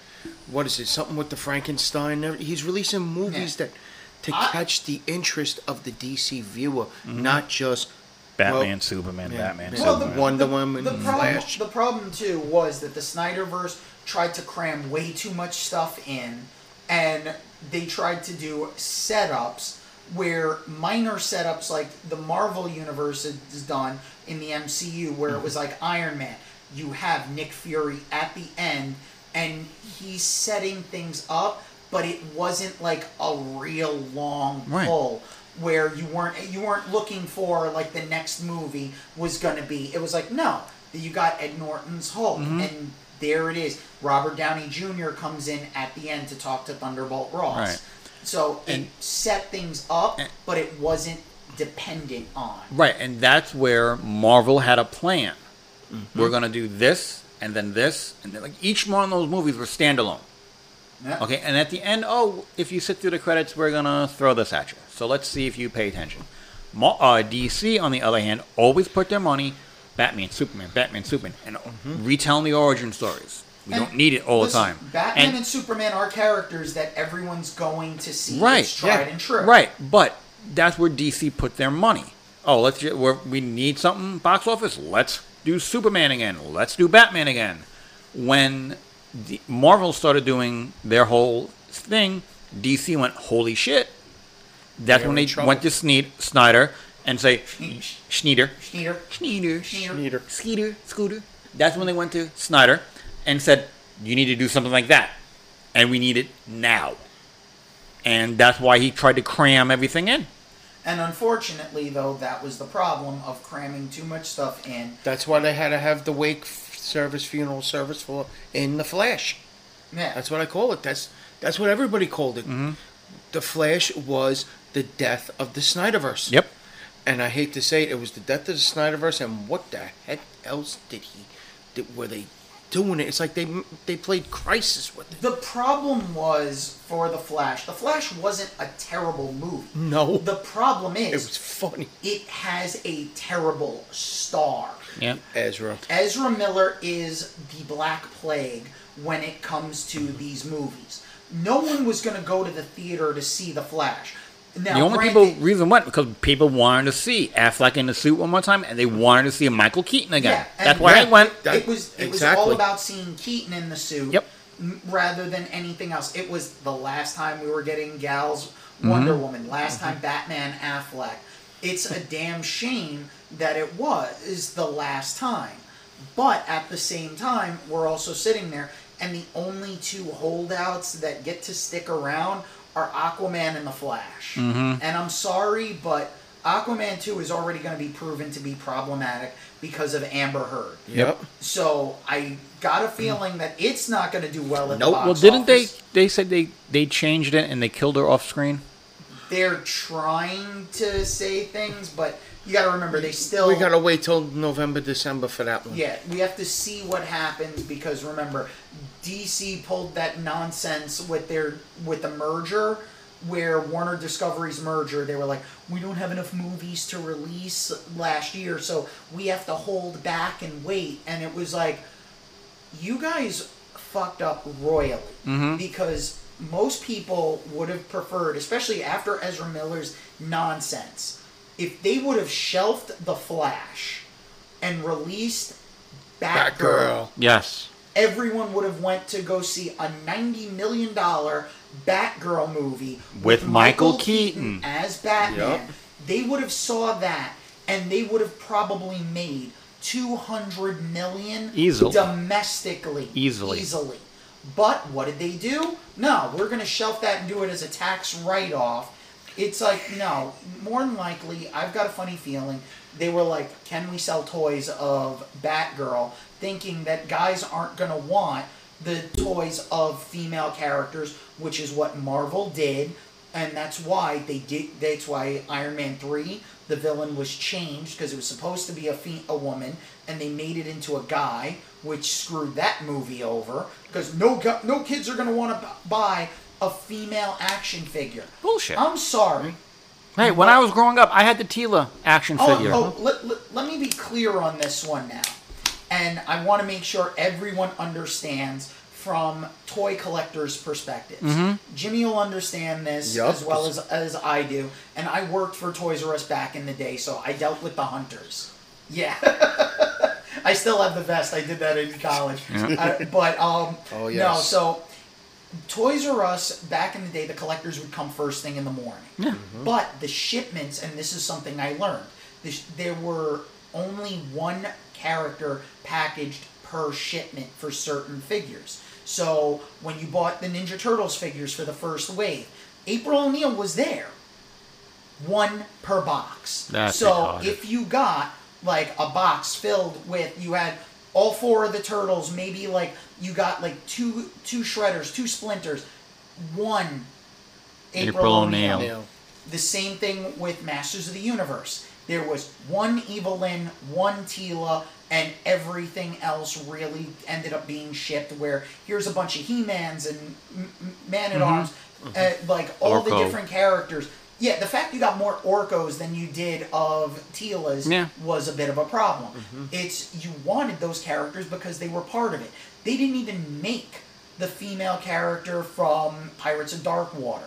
what is it? Something with the Frankenstein. He's releasing movies Yeah. that to I- catch the interest of the DC viewer, mm-hmm. not just Batman, Well, Superman, yeah, Batman, yeah. well, the, Superman. Wonder the, Woman, the problem, Flash. the problem too was that the Snyderverse tried to cram way too much stuff in, and they tried to do setups where minor setups like the Marvel universe is done in the MCU, where it was mm-hmm. like Iron Man. You have Nick Fury at the end, and he's setting things up, but it wasn't like a real long Right. pull where you weren't you weren't looking for like the next movie was going to be. It was like no, you got Ed Norton's Hulk, and there it is. Robert Downey Jr. comes in at the end to talk to Thunderbolt Ross. Right. So And- it set things up, and- but it wasn't dependent on. Right, and that's where Marvel had a plan. Mm-hmm. We're gonna do this, and then this, and then like each one of those movies were standalone. Yeah. Okay, and at the end, oh, if you sit through the credits, we're gonna throw this at you. So let's see if you pay attention. Mo- uh, DC, on the other hand, always put their money Batman, Superman, Batman, Superman, and retelling the origin stories. We And don't need it all listen, the time. Batman and, And- Superman are characters that everyone's going to see. Right, It's tried yeah, and true. Right, but that's where DC put their money. Oh, let's we need something box office. Let's do Superman again. Let's do Batman again. When the, Marvel started doing their whole thing, DC went, "Holy shit!" That's They're when they trouble. went to Sneed, Snyder and say, Schneeder. "Schneider, Schneider. Schneider, Schneider. Skeeter, Scooter." That's when they went to Snyder and said, "You need to do something like that, and we need it now." And that's why he tried to cram everything in. And unfortunately, though, that was the problem of cramming too much stuff in. That's why they had to have the wake f- service, funeral service for in the Flash. Yeah. That's what I call it. That's that's what everybody called it. Mm-hmm. The Flash was the death of the Snyderverse. Yep. And I hate to say it, it was the death of the Snyderverse. And what the heck else did he? Did, were they doing it? It's like they they played Crisis with it. The problem was for The Flash. The Flash wasn't a terrible movie. No, The problem it is was funny. it has a terrible star. Yeah. Ezra. Ezra Miller is the Black Plague when it comes to these movies. No one was going to go to the theater to see The Flash. Now, The only granted- people reason went because people wanted to see Affleck in the suit one more time, and they wanted to see Michael Keaton again. Yeah, That's why I went. That- it was it was all about seeing Keaton in the suit, Yep. rather than anything else. It was the last time we were getting gals Mm-hmm. Wonder Woman, last time Batman Affleck. It's a damn shame that it was the last time, but at the same time, we're also sitting there, and the only two holdouts that get to stick around are Aquaman and the Flash. Mm-hmm. And I'm sorry, but Aquaman 2 is already going to be proven to be problematic because of Amber Heard. Yep. So I got a feeling that it's not going to do well at Nope. the box Well, didn't they? They said they they changed it and they killed her off screen. They're trying to say things, but you got to remember they still. We gotta wait till November, December for that one. Yeah, we have to see what happens because remember, DC pulled that nonsense with their with the merger where Warner Discovery's merger, they were like, we don't have enough movies to release last year, so we have to hold back and wait. And it was like, you guys fucked up royally mm-hmm. because most people would have preferred, especially after Ezra Miller's nonsense, if they would have shelved The Flash and released Batgirl, Batgirl. Yes. everyone would have went to go see a ninety million dollar Batgirl movie With Michael Keaton. as Batman. Yup. They would have saw that, and they would have probably made two hundred million Easily. domestically, Easily. easily. But what did they do? No, we're going to shelf that and do it as a tax write-off. It's like no. More than likely, I've got a funny feeling they were like, "Can we sell toys of Batgirl?" Thinking that guys aren't going to want the toys of female characters, which is what Marvel did, and that's why they did. That's why Iron Man three, the villain was changed because it was supposed to be a fe- a woman, and they made it into a guy, which screwed that movie over because no no kids are going to want to buy a female action figure. Bullshit. I'm sorry. Hey, when I was growing up, I had the Teela action Oh, figure. oh let, let, let me be clear on this one now. And I want to make sure everyone understands from toy collectors' perspectives. Jimmy will understand this Yup. as well as, as I do. And I worked for Toys R Us back in the day, so I dealt with the hunters. Yeah. <laughs> I still have the vest. I did that in college. Uh, but um, Oh, no, yes. so Toys R Us back in the day, the collectors would come first thing in the morning. Mm-hmm. But the shipments, and this is something I learned, the sh- there were only one character packaged per shipment for certain figures. So when you bought the Ninja Turtles figures for the first wave, April O'Neil was there. One per box. That's so if you got like a box filled with you had all four of the turtles, maybe like you got like two two shredders, two splinters, one April, April O'Neil. O'Neil. The same thing with Masters of the Universe. There was one Evil-Lyn, one Teela, and everything else really ended up being shipped. Where here's a bunch of He-Mans and M- M- Man at Arms, uh, like all the different characters. Yeah, the fact you got more Orkos than you did of Teelas Yeah. was a bit of a problem. Mm-hmm. It's you wanted those characters because they were part of it. They didn't even make the female character from Pirates of Darkwater.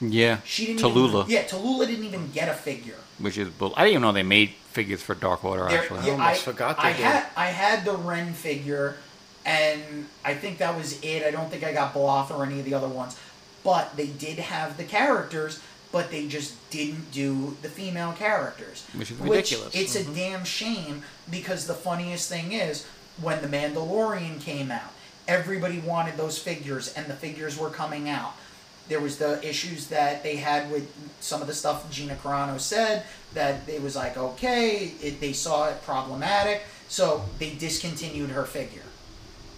Yeah. She didn't Tallulah, Even, yeah, Tallulah didn't even get a figure. which is bull. I didn't even know they made figures for Darkwater. There- Actually, yeah, almost I, forgot I they did. had I had the Ren figure, and I think that was it. I don't think I got Bloth or any of the other ones, but they did have the characters, but they just didn't do the female characters, Which is ridiculous. Mm-hmm. it's a damn shame because the funniest thing is when the Mandalorian came out, everybody wanted those figures, and the figures were coming out. There was the issues that they had with some of the stuff Gina Carano said that it was like okay, it, they saw it problematic, so they discontinued her figure.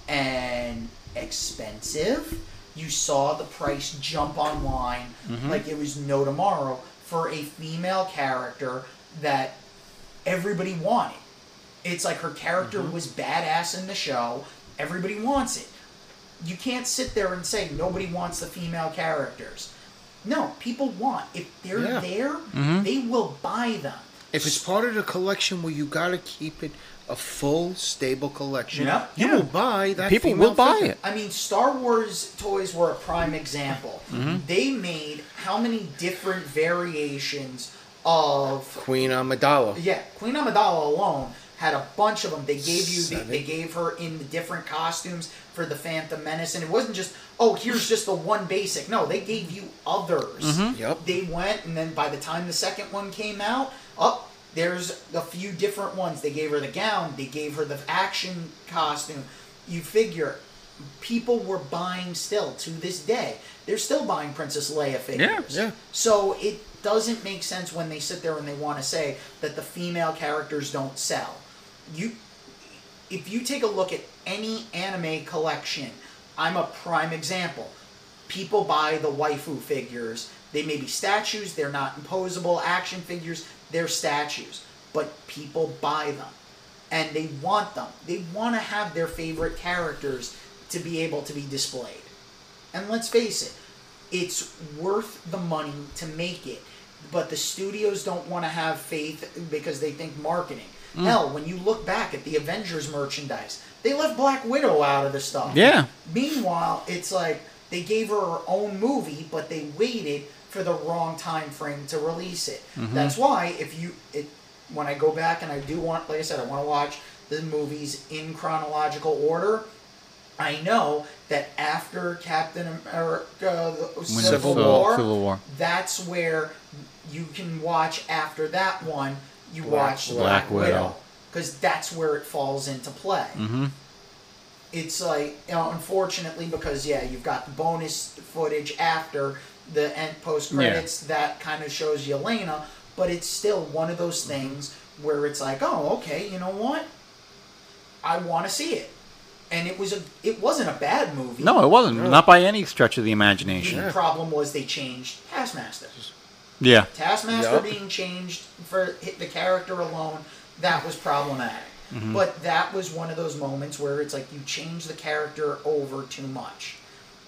And expensive. You saw the price jump online mm-hmm. like it was no tomorrow for a female character that everybody wanted. It's like her character mm-hmm. was badass in the show. Everybody wants it. You can't sit there and say nobody wants the female characters. No, people want. If they're Yeah. there, mm-hmm. they will buy them. if it's part of the collection where you got to keep it a full, stable collection, Yeah. you Yeah. will buy that. people will buy figure. it. I mean, Star Wars toys were a prime example. Mm-hmm. They made how many different variations of Queen Amidala. Yeah, Queen Amidala alone had a bunch of them. They gave you, the, they gave her in the different costumes for the Phantom Menace, and it wasn't just, oh, here's just the one basic. No, they gave you others. Mm-hmm. Yep. They went, and then by the time the second one came out, up there's a few different ones. They gave her the gown. They gave her the action costume. You figure, people were buying still to this day. They're still buying Princess Leia figures. yeah. yeah. So it doesn't make sense when they sit there and they want to say that the female characters don't sell. You, if you take a look at any anime collection, I'm a prime example. People buy the waifu figures. They may be statues. They're not imposable action figures. They're statues, but people buy them, and they want them. They want to have their favorite characters to be able to be displayed. And let's face it, it's worth the money to make it. But the studios don't want to have faith because they think marketing. Mm. Hell, when you look back at the Avengers merchandise, they left Black Widow out of the stuff. Yeah. Meanwhile, it's like they gave her her own movie, but they waited for the wrong time frame to release it. That's why if you it when I go back and I do want, like I said, I want to watch the movies in chronological order. I know that after Captain America: Civil, War, Civil War. that's where you can watch after that one. You Black- watch Black Black Widow Widow. because that's where it falls into play. Mm-hmm. It's like you know, unfortunately, because yeah, you've got the bonus footage after the end post credits that kind of shows you Elena, but it's still one of those things where it's like, oh, okay, you know what? I want to see it, and it was a, it wasn't a bad movie. No, it wasn't. No. Not by any stretch of the imagination. The problem was they changed Taskmaster. Yeah. Taskmaster Yup. being changed for the character alone, that was problematic. Mm-hmm. But that was one of those moments where it's like you change the character over too much.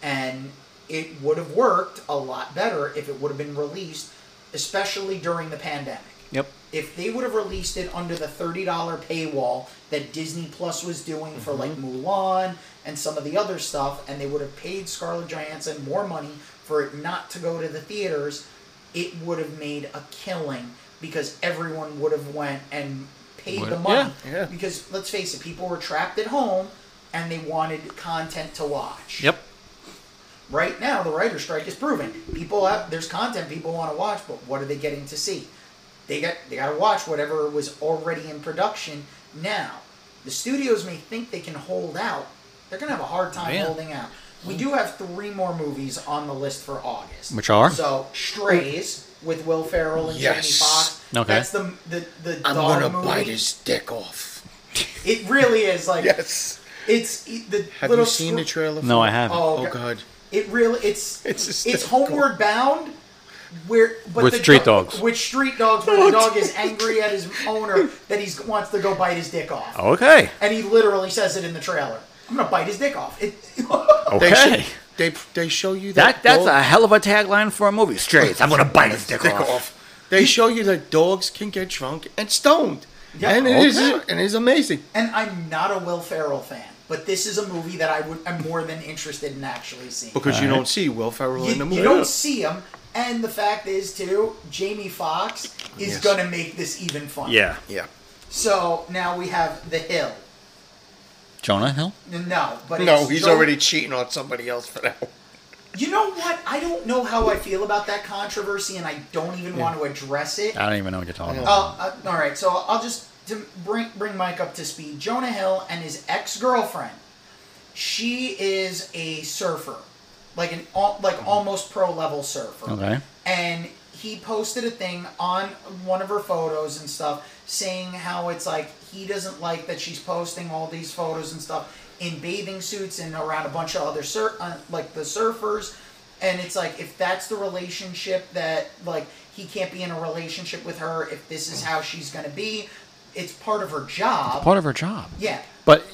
And it would have worked a lot better if it would have been released, especially during the pandemic. Yep. If they would have released it under the $30 paywall that Disney Plus was doing for like mm-hmm. Mulan and some of the other stuff, and they would have paid Scarlett Johansson more money for it not to go to the theaters, it would have made a killing because everyone would have went and paid Would- the money. yeah, yeah. Because let's face it, people were trapped at home and they wanted content to watch. Yep. Right now, the writer strike is proven. People have there's content people want to watch, but what are they getting to see? They got they got to watch whatever was already in production now. The studios may think they can hold out. They're gonna have a hard time Yeah. holding out. We do have three more movies on the list for August. Which are? So Strays with Will Ferrell and Jamie Yes. Foxx. Okay. That's the the the I'm dog gonna movie. bite his dick off. It really is like Yes. It's the Have little you seen scr- the trailer? No, I haven't. Oh, Oh God. God. It really it's <laughs> It's it's, homeward bound. Where but With the street do- dogs. with street dogs, where the dog is angry at his owner that he wants to go bite his dick off, Okay. and he literally says it in the trailer. I'm gonna bite his dick off. It, <laughs> They, Okay. show, they they show you that That that's dog- a hell of a tagline for a movie. Straight. I'm gonna bite his dick, dick off. off. They show you that dogs can get drunk and stoned, Yeah, and it is okay. and it's amazing. and I'm not a Will Ferrell fan, but this is a movie that I would I'm more than interested in actually seeing. Because you don't see Will Ferrell you, in the movie. you don't see him, and the fact is too, Jamie Foxx is Yes. gonna make this even funnier. Yeah. Yeah. So now we have The Hill. Jonah Hill. No, but No, it's he's Joe- already cheating on somebody else for that. You know what? I don't know how I feel about that controversy, and I don't even want to address it. I don't even know what you're talking about. Uh, uh, all right, so I'll just to bring bring Mike up to speed. Jonah Hill and his ex girlfriend. She is a surfer, like an like almost pro level surfer. Okay. And he posted a thing on one of her photos and stuff, saying how it's like he doesn't like that she's posting all these photos and stuff in bathing suits and around a bunch of other sur- uh, like the surfers. And it's like if that's the relationship that like he can't be in a relationship with her if this is how she's gonna be, it's part of her job. Part of her job. yeah. But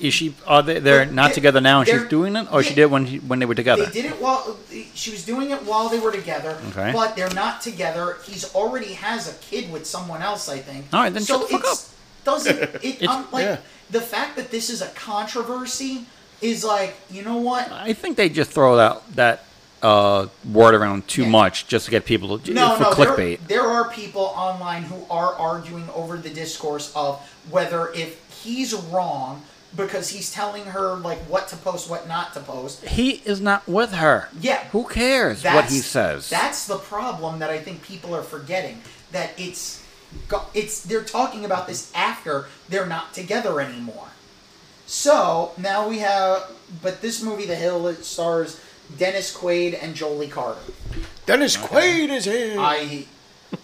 is she? Are they? They're But not they- together now, and she's doing it, or she did when he, when they were together. They did it while she was doing it while they were together. Okay. But they're not together. He's already has a kid with someone else, I think. All right, then so shut the fuck it's, Doesn't <laughs> it? It's- um, like yeah. the fact that this is a controversy is like you know what? I think they just throw that that uh, word around too Yeah. much just to get people to, No, for no. clickbait. There, there are people online who are arguing over the discourse of whether if he's wrong because he's telling her like what to post, what not to post. He is not with her. Yeah. Who cares what he says? That's the problem that I think people are forgetting. That it's, it's they're talking about this after they're not together anymore. So now we have, but this movie, The Hill, it stars Dennis Quaid and Joelle Carter. Dennis Quaid is here. I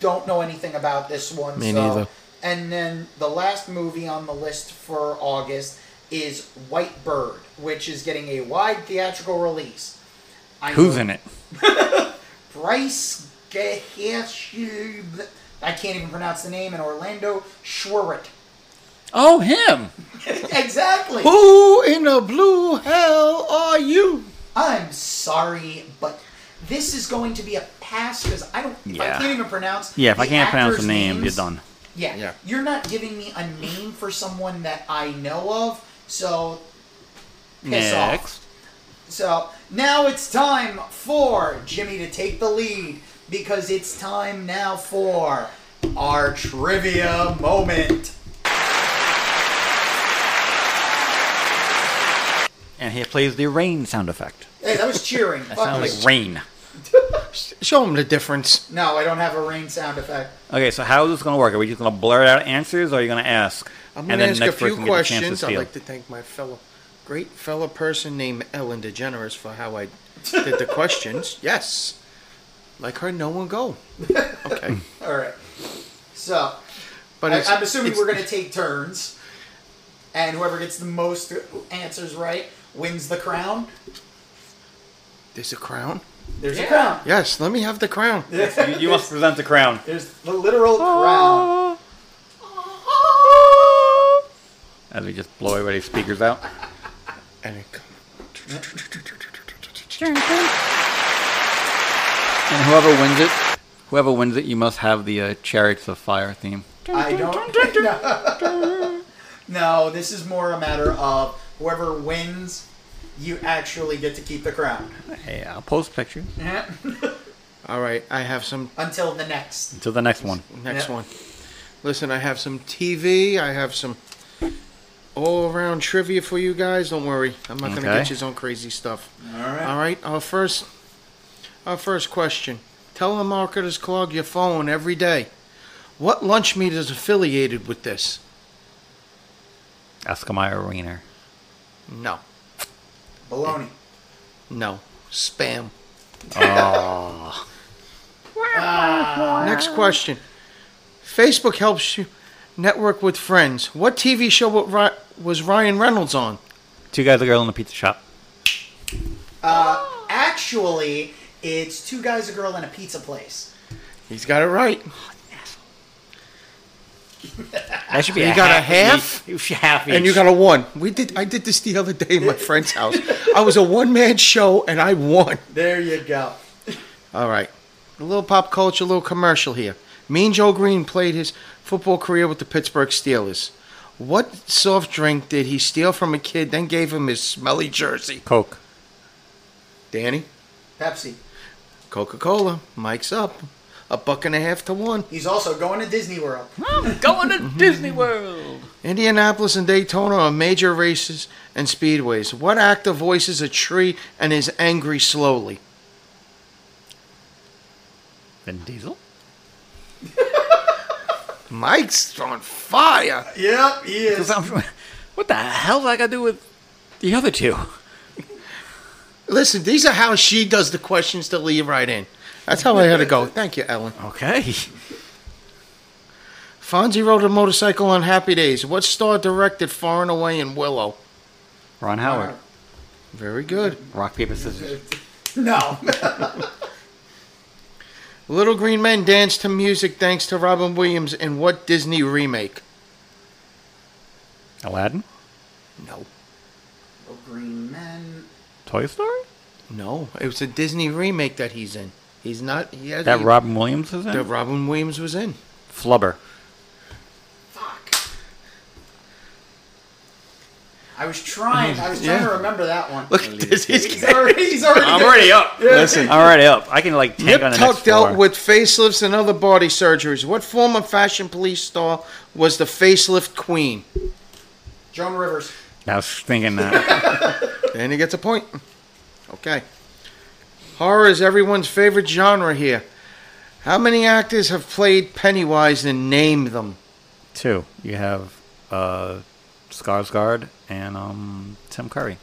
don't know anything about this one. Me so. neither. And then the last movie on the list for August is White Bird, which is getting a wide theatrical release. I Who's know- in it? <laughs> Bryce Geheshub. I can't even pronounce the name, and Orlando Schwartz. Oh, him. <laughs> exactly. Who in the blue hell are you? I'm sorry, but this is going to be a pass because I don't. If I can't even pronounce. Yeah, if I the can't pronounce the actors' name, you're done. Yeah, Yeah. you're not giving me a name for someone that I know of, so piss off. Next. So now it's time for Jimmy to take the lead because it's time now for our trivia moment. And he plays the rain sound effect. Hey, that was cheering. <laughs> That Fuck sounds me. like rain. <laughs> Show him the difference. No, I don't have a rain sound effect. Okay, so how is this going to work? Are we just going to blurt out answers, or are you going to ask? I'm going to ask next a few person gets a chance to questions. I'd steal? like to thank my fellow, great fellow person named Ellen DeGeneres for how I did the questions. <laughs> Yes. Like her, no one go. Okay. All right. So But I, I'm assuming we're going to take turns, and whoever gets the most answers right wins the crown. There's a crown? There's a crown. Yes, let me have the crown. <laughs> you, you must present the crown. There's the literal crown. As we just blow everybody's speakers out. And it comes. And whoever wins it, whoever wins it, you must have the uh, Chariots of Fire theme. I don't. <laughs> No. no, this is more a matter of whoever wins, you actually get to keep the crown. Hey, I'll post pictures <laughs> All right, I have some Until the next. until the next one. next Yeah. one. Listen, I have some TV. I have some all around trivia for you guys. Don't worry, I'm not gonna get you on crazy stuff. All right. All right, our first, our first question. Telemarketers clog your phone every day. What lunch meat is affiliated with this? Escamilla Arena. No, Baloney. no, spam. Oh. <laughs> Next question. Facebook helps you network with friends. What TV show wa- Ry- was Ryan Reynolds on? Two guys, a girl in a pizza shop. Uh, actually, it's two guys, a girl, and a pizza place. He's got it right. That should be. You a got a half. half? You And you got a one. We did. I did this the other day in my friend's house. I was a one man show and I won. There you go. All right. A little pop culture, a little commercial here. Mean Joe Greene played his football career with the Pittsburgh Steelers. What soft drink did he steal from a kid, then gave him his smelly jersey? Coke. Danny? Pepsi. Coca Cola. Mike's up. A buck and a half to one. He's also going to Disney World. <laughs> I'm going to mm-hmm. Disney World. Indianapolis and Daytona are major races and speedways. What actor voices a tree and is angry slowly? Vin Diesel. <laughs> Mike's on fire. Yep, he is. 'Cause I'm- What the hell do I got to do with the other two? Listen, these are how she does the questions to leave right in. That's how I had to go. Thank you, Ellen. Okay. Fonzie rode a motorcycle on Happy Days. What star directed Far and Away and Willow? Ron Howard. Very good. Rock paper scissors. No. <laughs> Little Green Men danced to music thanks to Robin Williams in what Disney remake? Aladdin. No. Little Green Men. Toy Story. No. It was a Disney remake that he's in. He's not. He has, That he- Robin Williams is in. that Robin Williams was in. Flubber. Fuck. I was trying. I was trying Yeah. to remember that one. Look at this. He's He's already. He's already. I'm already up. Listen. I'm already up. I can like tank Nip on the Tuck next dealt floor. with facelifts and other body surgeries. What former fashion police star was the facelift queen? Joan Rivers. I was thinking that. <laughs> And he gets a point. Okay. Horror is everyone's favorite genre here. How many actors have played Pennywise and name them? Two. You have uh, Skarsgård and um, Tim Curry.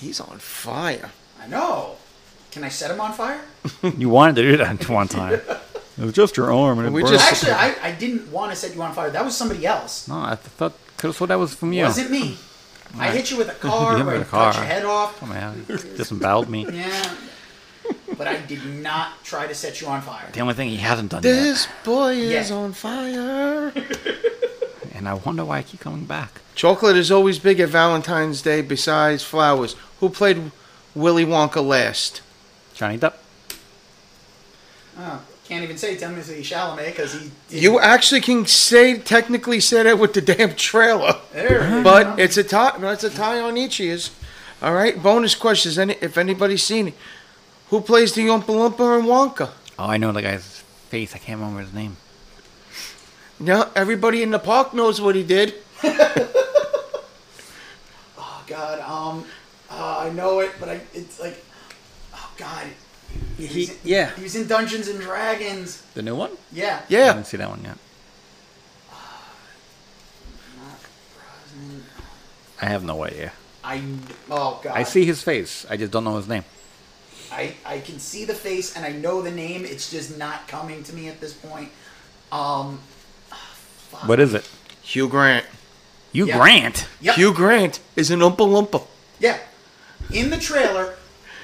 He's on fire. I know. Can I set him on fire? <laughs> You wanted to do that one time. It was just your arm and it We burned. just- Actually, I, I didn't want to set you on fire. That was somebody else. No, I thought could have thought that was from you. Wasn't me. I hit you with a car. <laughs> hit me with a cut your head off. Oh man, <laughs> disemboweled me. Yeah. But I did not try to set you on fire. The only thing he hasn't done This boy is Yeah. on fire. <laughs> and I wonder why I keep coming back. Chocolate is always big at Valentine's Day besides flowers. Who played Willy Wonka last? Johnny Depp. Oh, can't even say Timothée Chalamet because he. did- You actually can say technically say that with the <laughs> damn trailer. There. it is. But it's a tie. It's a tie on each is. All right. Bonus questions. Any, if anybody's seen it, who plays the Oompa Loompa in Wonka? Oh, I know the guy's face. I can't remember his name. Now everybody in the park knows what he did. <laughs> Oh God. Um. Uh, I know it, but I. It's like. Oh God. He, was in- yeah. He was in Dungeons and Dragons. The new one? Yeah. Yeah. I Yeah. didn't see that one yet. I have no idea. I. Oh God. I see his face. I just don't know his name. I, I can see the face and I know the name. It's just not coming to me at this point. Um, What is it? Hugh Grant. You Yeah. Grant. yep, Hugh Grant is an Oompa Loompa. yeah, in the trailer,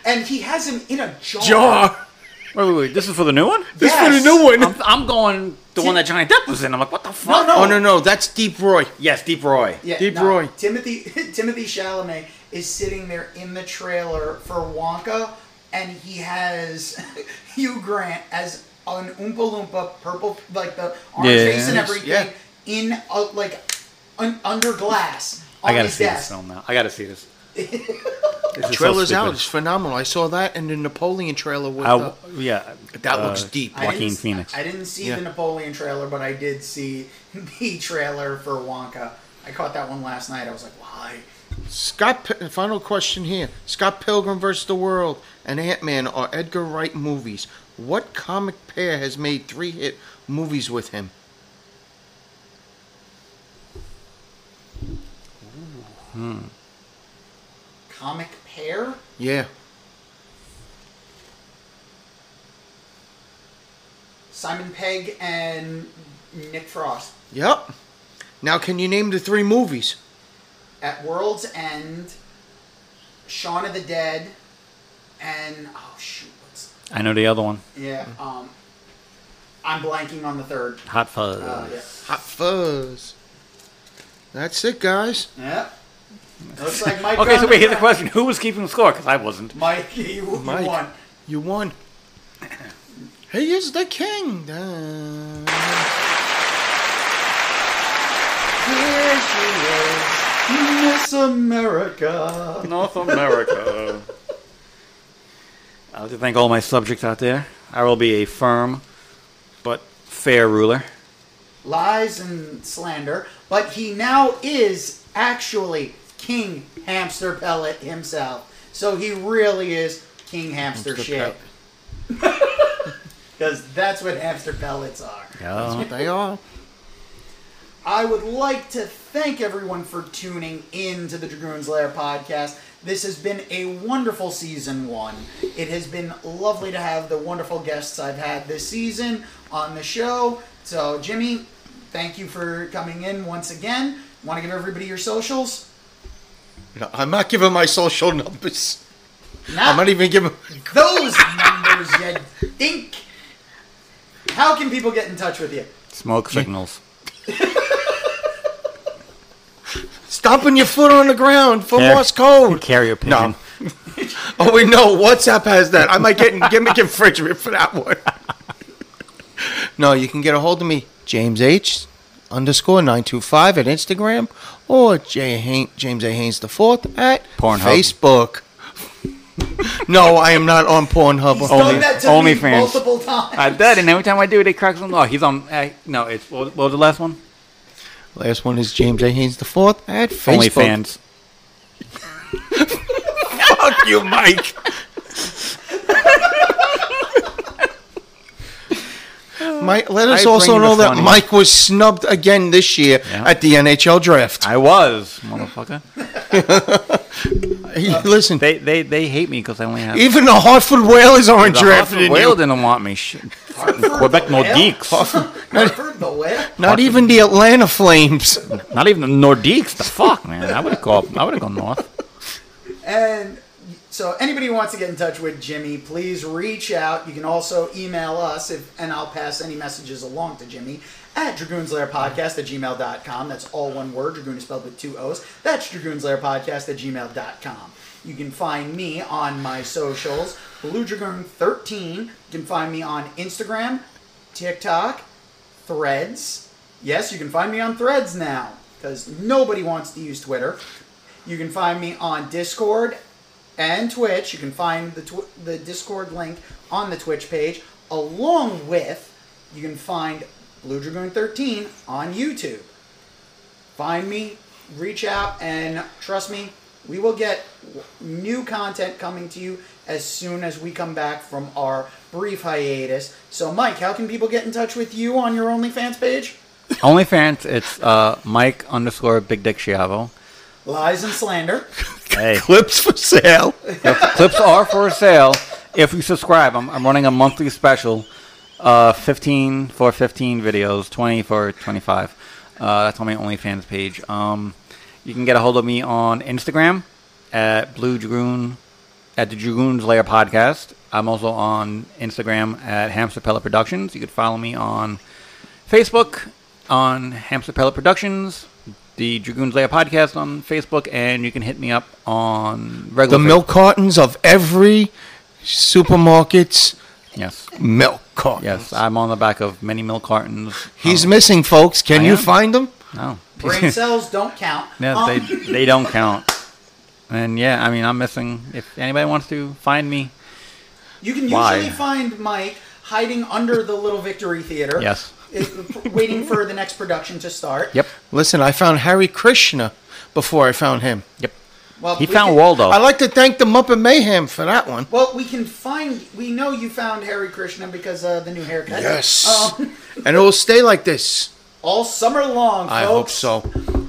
and he has him in a jar. Jar. Wait, wait, wait. This is for the new one? This is for the new one. I'm, I'm going the one that Johnny Depp was in. I'm like, what the fuck? no, Oh no no, that's Deep Roy. Yes, Deep Roy. Yeah, Deep no, Roy. Timothée <laughs> Timothée Chalamet is sitting there in the trailer for Wonka, and he has <laughs> Hugh Grant as an Oompa Loompa, purple like the orange Yeah. face and everything, Yeah. in a, like un, under glass. I gotta his see desk. this film now. I gotta see this. This is so Trailer's out. It's phenomenal. I saw that in the Napoleon trailer with. I uh, w- yeah. that uh, looks deep. I Joaquin didn't, Phoenix. I didn't see Yeah. the Napoleon trailer, but I did see <laughs> the trailer for Wonka. I caught that one last night. I was like, why? Scott. P- final question here. Scott Pilgrim vs. the World and Ant Man are Edgar Wright movies. What comic pair has made three hit movies with him? Comic pair? Yeah. Simon Pegg and Nick Frost. Yep. Now, can you name the three movies? at World's End, Shaun of the Dead, and oh shoot, what's I know the other one. yeah. Um, I'm blanking on the third. Hot Fuzz. Uh, yeah. Hot fuzz. That's it, guys. Yeah. Looks like Mike. Okay, so found wait, here's the question: Who was keeping the score? Because I wasn't. Mike, you, you Mike. won. You won. He is the king. Uh, Here she is, Miss America. North America. I'd like to thank all my subjects out there. I will be a firm but fair ruler. Lies and slander, but he now is actually King Hamster Pellet himself. So he really is King Hamster, Hamster shit. Because <laughs> that's what hamster pellets are. That's Yeah. what they are. I would like to thank everyone for tuning in to the Dragoon's Lair podcast. This has been a wonderful season one. It has been lovely to have the wonderful guests I've had this season on the show. So, Jimmy, thank you for coming in once again. Want to give everybody your socials? No, I'm not giving my social numbers. I'm Not not even giving. those numbers, you think. How can people get in touch with you? Smoke signals. Stomping your foot on the ground for Care- Morse code. Carrier pigeon. No. <laughs> Oh wait, no. WhatsApp has that. I might get gimmick infringement for that one. <laughs> no, you can get a hold of me, James H underscore nine two five at Instagram, or J Hain- James A Haynes the fourth at Pornhub. Facebook. <laughs> no, I am not on Pornhub. He's Only- done that to only me fans. multiple times. I did, and every time I do it, it cracks on. Oh, he's on. Uh, no, it's what, what was the last one? Last one is James A Haynes the fourth at Facebook. Only fans. <laughs> Fuck you, Mike. <sighs> Mike, let us I also know that funny. Mike was snubbed again this year Yeah. at the NHL draft. I was, motherfucker. <laughs> He- listen, They they they hate me because I only have. even the Hartford Whalers aren't the drafted Hartford in Whale didn't want me. Quebec the Whale? Nordiques. Hartford the whale? Not even the Atlanta Flames. Not even the Nordiques. The fuck, man. I would have gone. I would have gone north. And so anybody who wants to get in touch with Jimmy, please reach out. You can also email us, if, and I'll pass any messages along to Jimmy at dragoonslairpodcast at gmail.com. That's all one word. Dragoon is spelled with two O's. That's dragoonslairpodcast at gmail.com. You can find me on my socials, Blue Dragoon 13. You can find me on Instagram, TikTok, Threads. Yes, you can find me on Threads now because nobody wants to use Twitter. You can find me on Discord and Twitch. You can find the tw- the Discord link on the Twitch page, along with you can find Blue Dragoon 13 on YouTube. Find me, reach out, and trust me, we will get new content coming to you as soon as we come back from our brief hiatus. So, Mike, how can people get in touch with you on your OnlyFans page? OnlyFans. It's uh, Mike underscore Big Dick Chiavo. Lies and slander. Hey, Clips for sale. clips are for sale if you subscribe. I'm, I'm running a monthly special. Uh, 15 for 15 videos, 20 for 25. Uh, that's on my OnlyFans page. Um, you can get a hold of me on Instagram at Blue Dragoon at the Dragoon's Lair Podcast. I'm also on Instagram at Hamster Pellet Productions. You could follow me on Facebook on Hamster Pellet Productions, the Dragoon's Lair Podcast on Facebook, and you can hit me up on regular. The regular milk cartons of every supermarket's Yes. milk cartons. Yes, I'm on the back of many milk cartons. He's Oh, missing, folks. Can I you am. find him? no. Brain <laughs> cells don't count. yeah, Um, they they don't count. And yeah, I mean, I'm missing. If anybody wants to find me, You can Why? usually find Mike hiding under the Little Victory Theater. yes. It- waiting for the next production to start. Yep. Listen, I found Hare Krishna before I found him. Yep. Well, He we found can- Waldo. I'd like to thank the Muppet Mayhem for that one. Well, we can find. We know you found Hare Krishna because of the new haircut. Yes. Um, And it will stay like this. all summer long, folks. I hope so.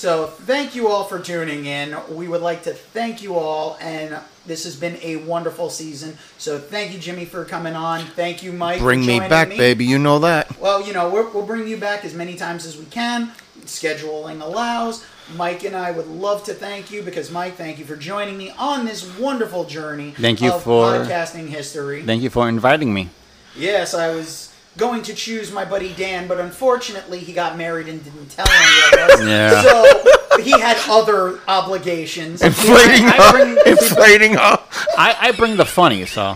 So thank you all for tuning in. We would like to thank you all, and this has been a wonderful season. So thank you, Jimmy, for coming on. Thank you, Mike. for Bring me back, me. baby. You know that. Well, you know, we're, we'll bring you back as many times as we can. Scheduling allows. Mike and I would love to thank you because Mike, thank you for joining me on this wonderful journey. Thank you of for- podcasting history. Thank you for inviting me. yes, I was going to choose my buddy Dan, but unfortunately he got married and didn't tell any of us. Yeah. So he had other obligations. Inflating I her. bring- Inflating her. I, I bring the funny, so.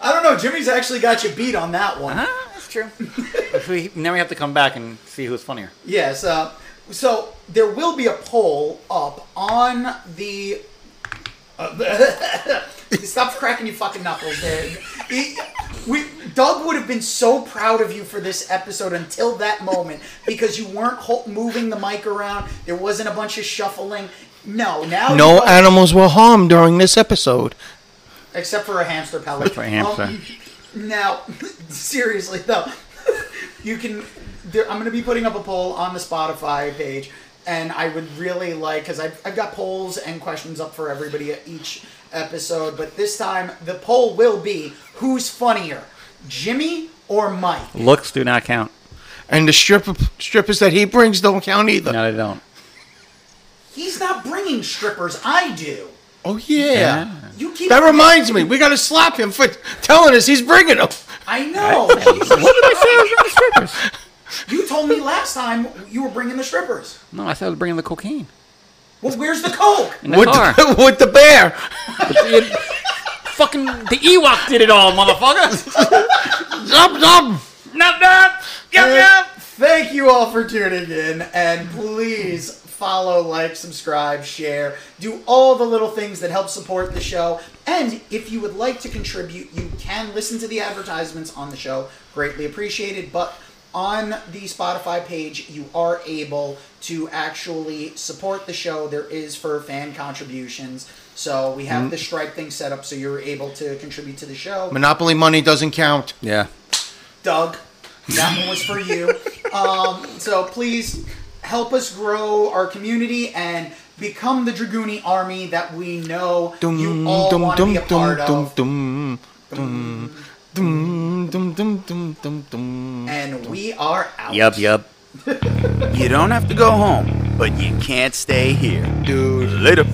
I don't know. Jimmy's actually got you beat on that one. Ah, that's true. <laughs> we, now we have to come back and see who's funnier. Yes. Uh, so there will be a poll up on the. Uh, <laughs> stop cracking your fucking knuckles, dude. He- we, Doug would have been so proud of you for this episode until that moment because you weren't ho- moving the mic around. There wasn't a bunch of shuffling. No, now No you- animals were harmed during this episode. except for a hamster pellet. Except for a hamster. Um, <laughs> now, <laughs> seriously though, you can. There, I'm going to be putting up a poll on the Spotify page, and I would really like because I've, I've got polls and questions up for everybody at each episode. But this time, the poll will be who's funnier, Jimmy or Mike. Looks do not count. And the stripper, strippers that he brings don't count either. No, they don't. He's not bringing strippers. I do. Oh, yeah. You keep. That reminds me, we got to slap him for telling us he's bringing them. I know. What did I say? I was bringing strippers. You told me last time you were bringing the strippers. No, I said I was bringing the cocaine Well, where's the coke? in the With car. the, <laughs> with the bear. It- fucking the Ewok did it all, motherfucker. Zub, zub. Nup, nup. Yup, And uh, yup. Thank you all for tuning in, and please follow, like, subscribe, share, do all the little things that help support the show. And if you would like to contribute, you can listen to the advertisements on the show. Greatly appreciated. But on the Spotify page, you are able to actually support the show. There is for fan contributions. So we have the Stripe thing set up so you're able to contribute to the show. Monopoly money doesn't count. Yeah. Doug. That one was for you. <laughs> Um, so please help us grow our community and become the Dragooni army that we know you all want to be a part of. Dum, dum, dum, dum, dum, dum, dum, dum. And we are out. Yup, yup. <laughs> You don't have to go home, but you can't stay here. Dude. Later.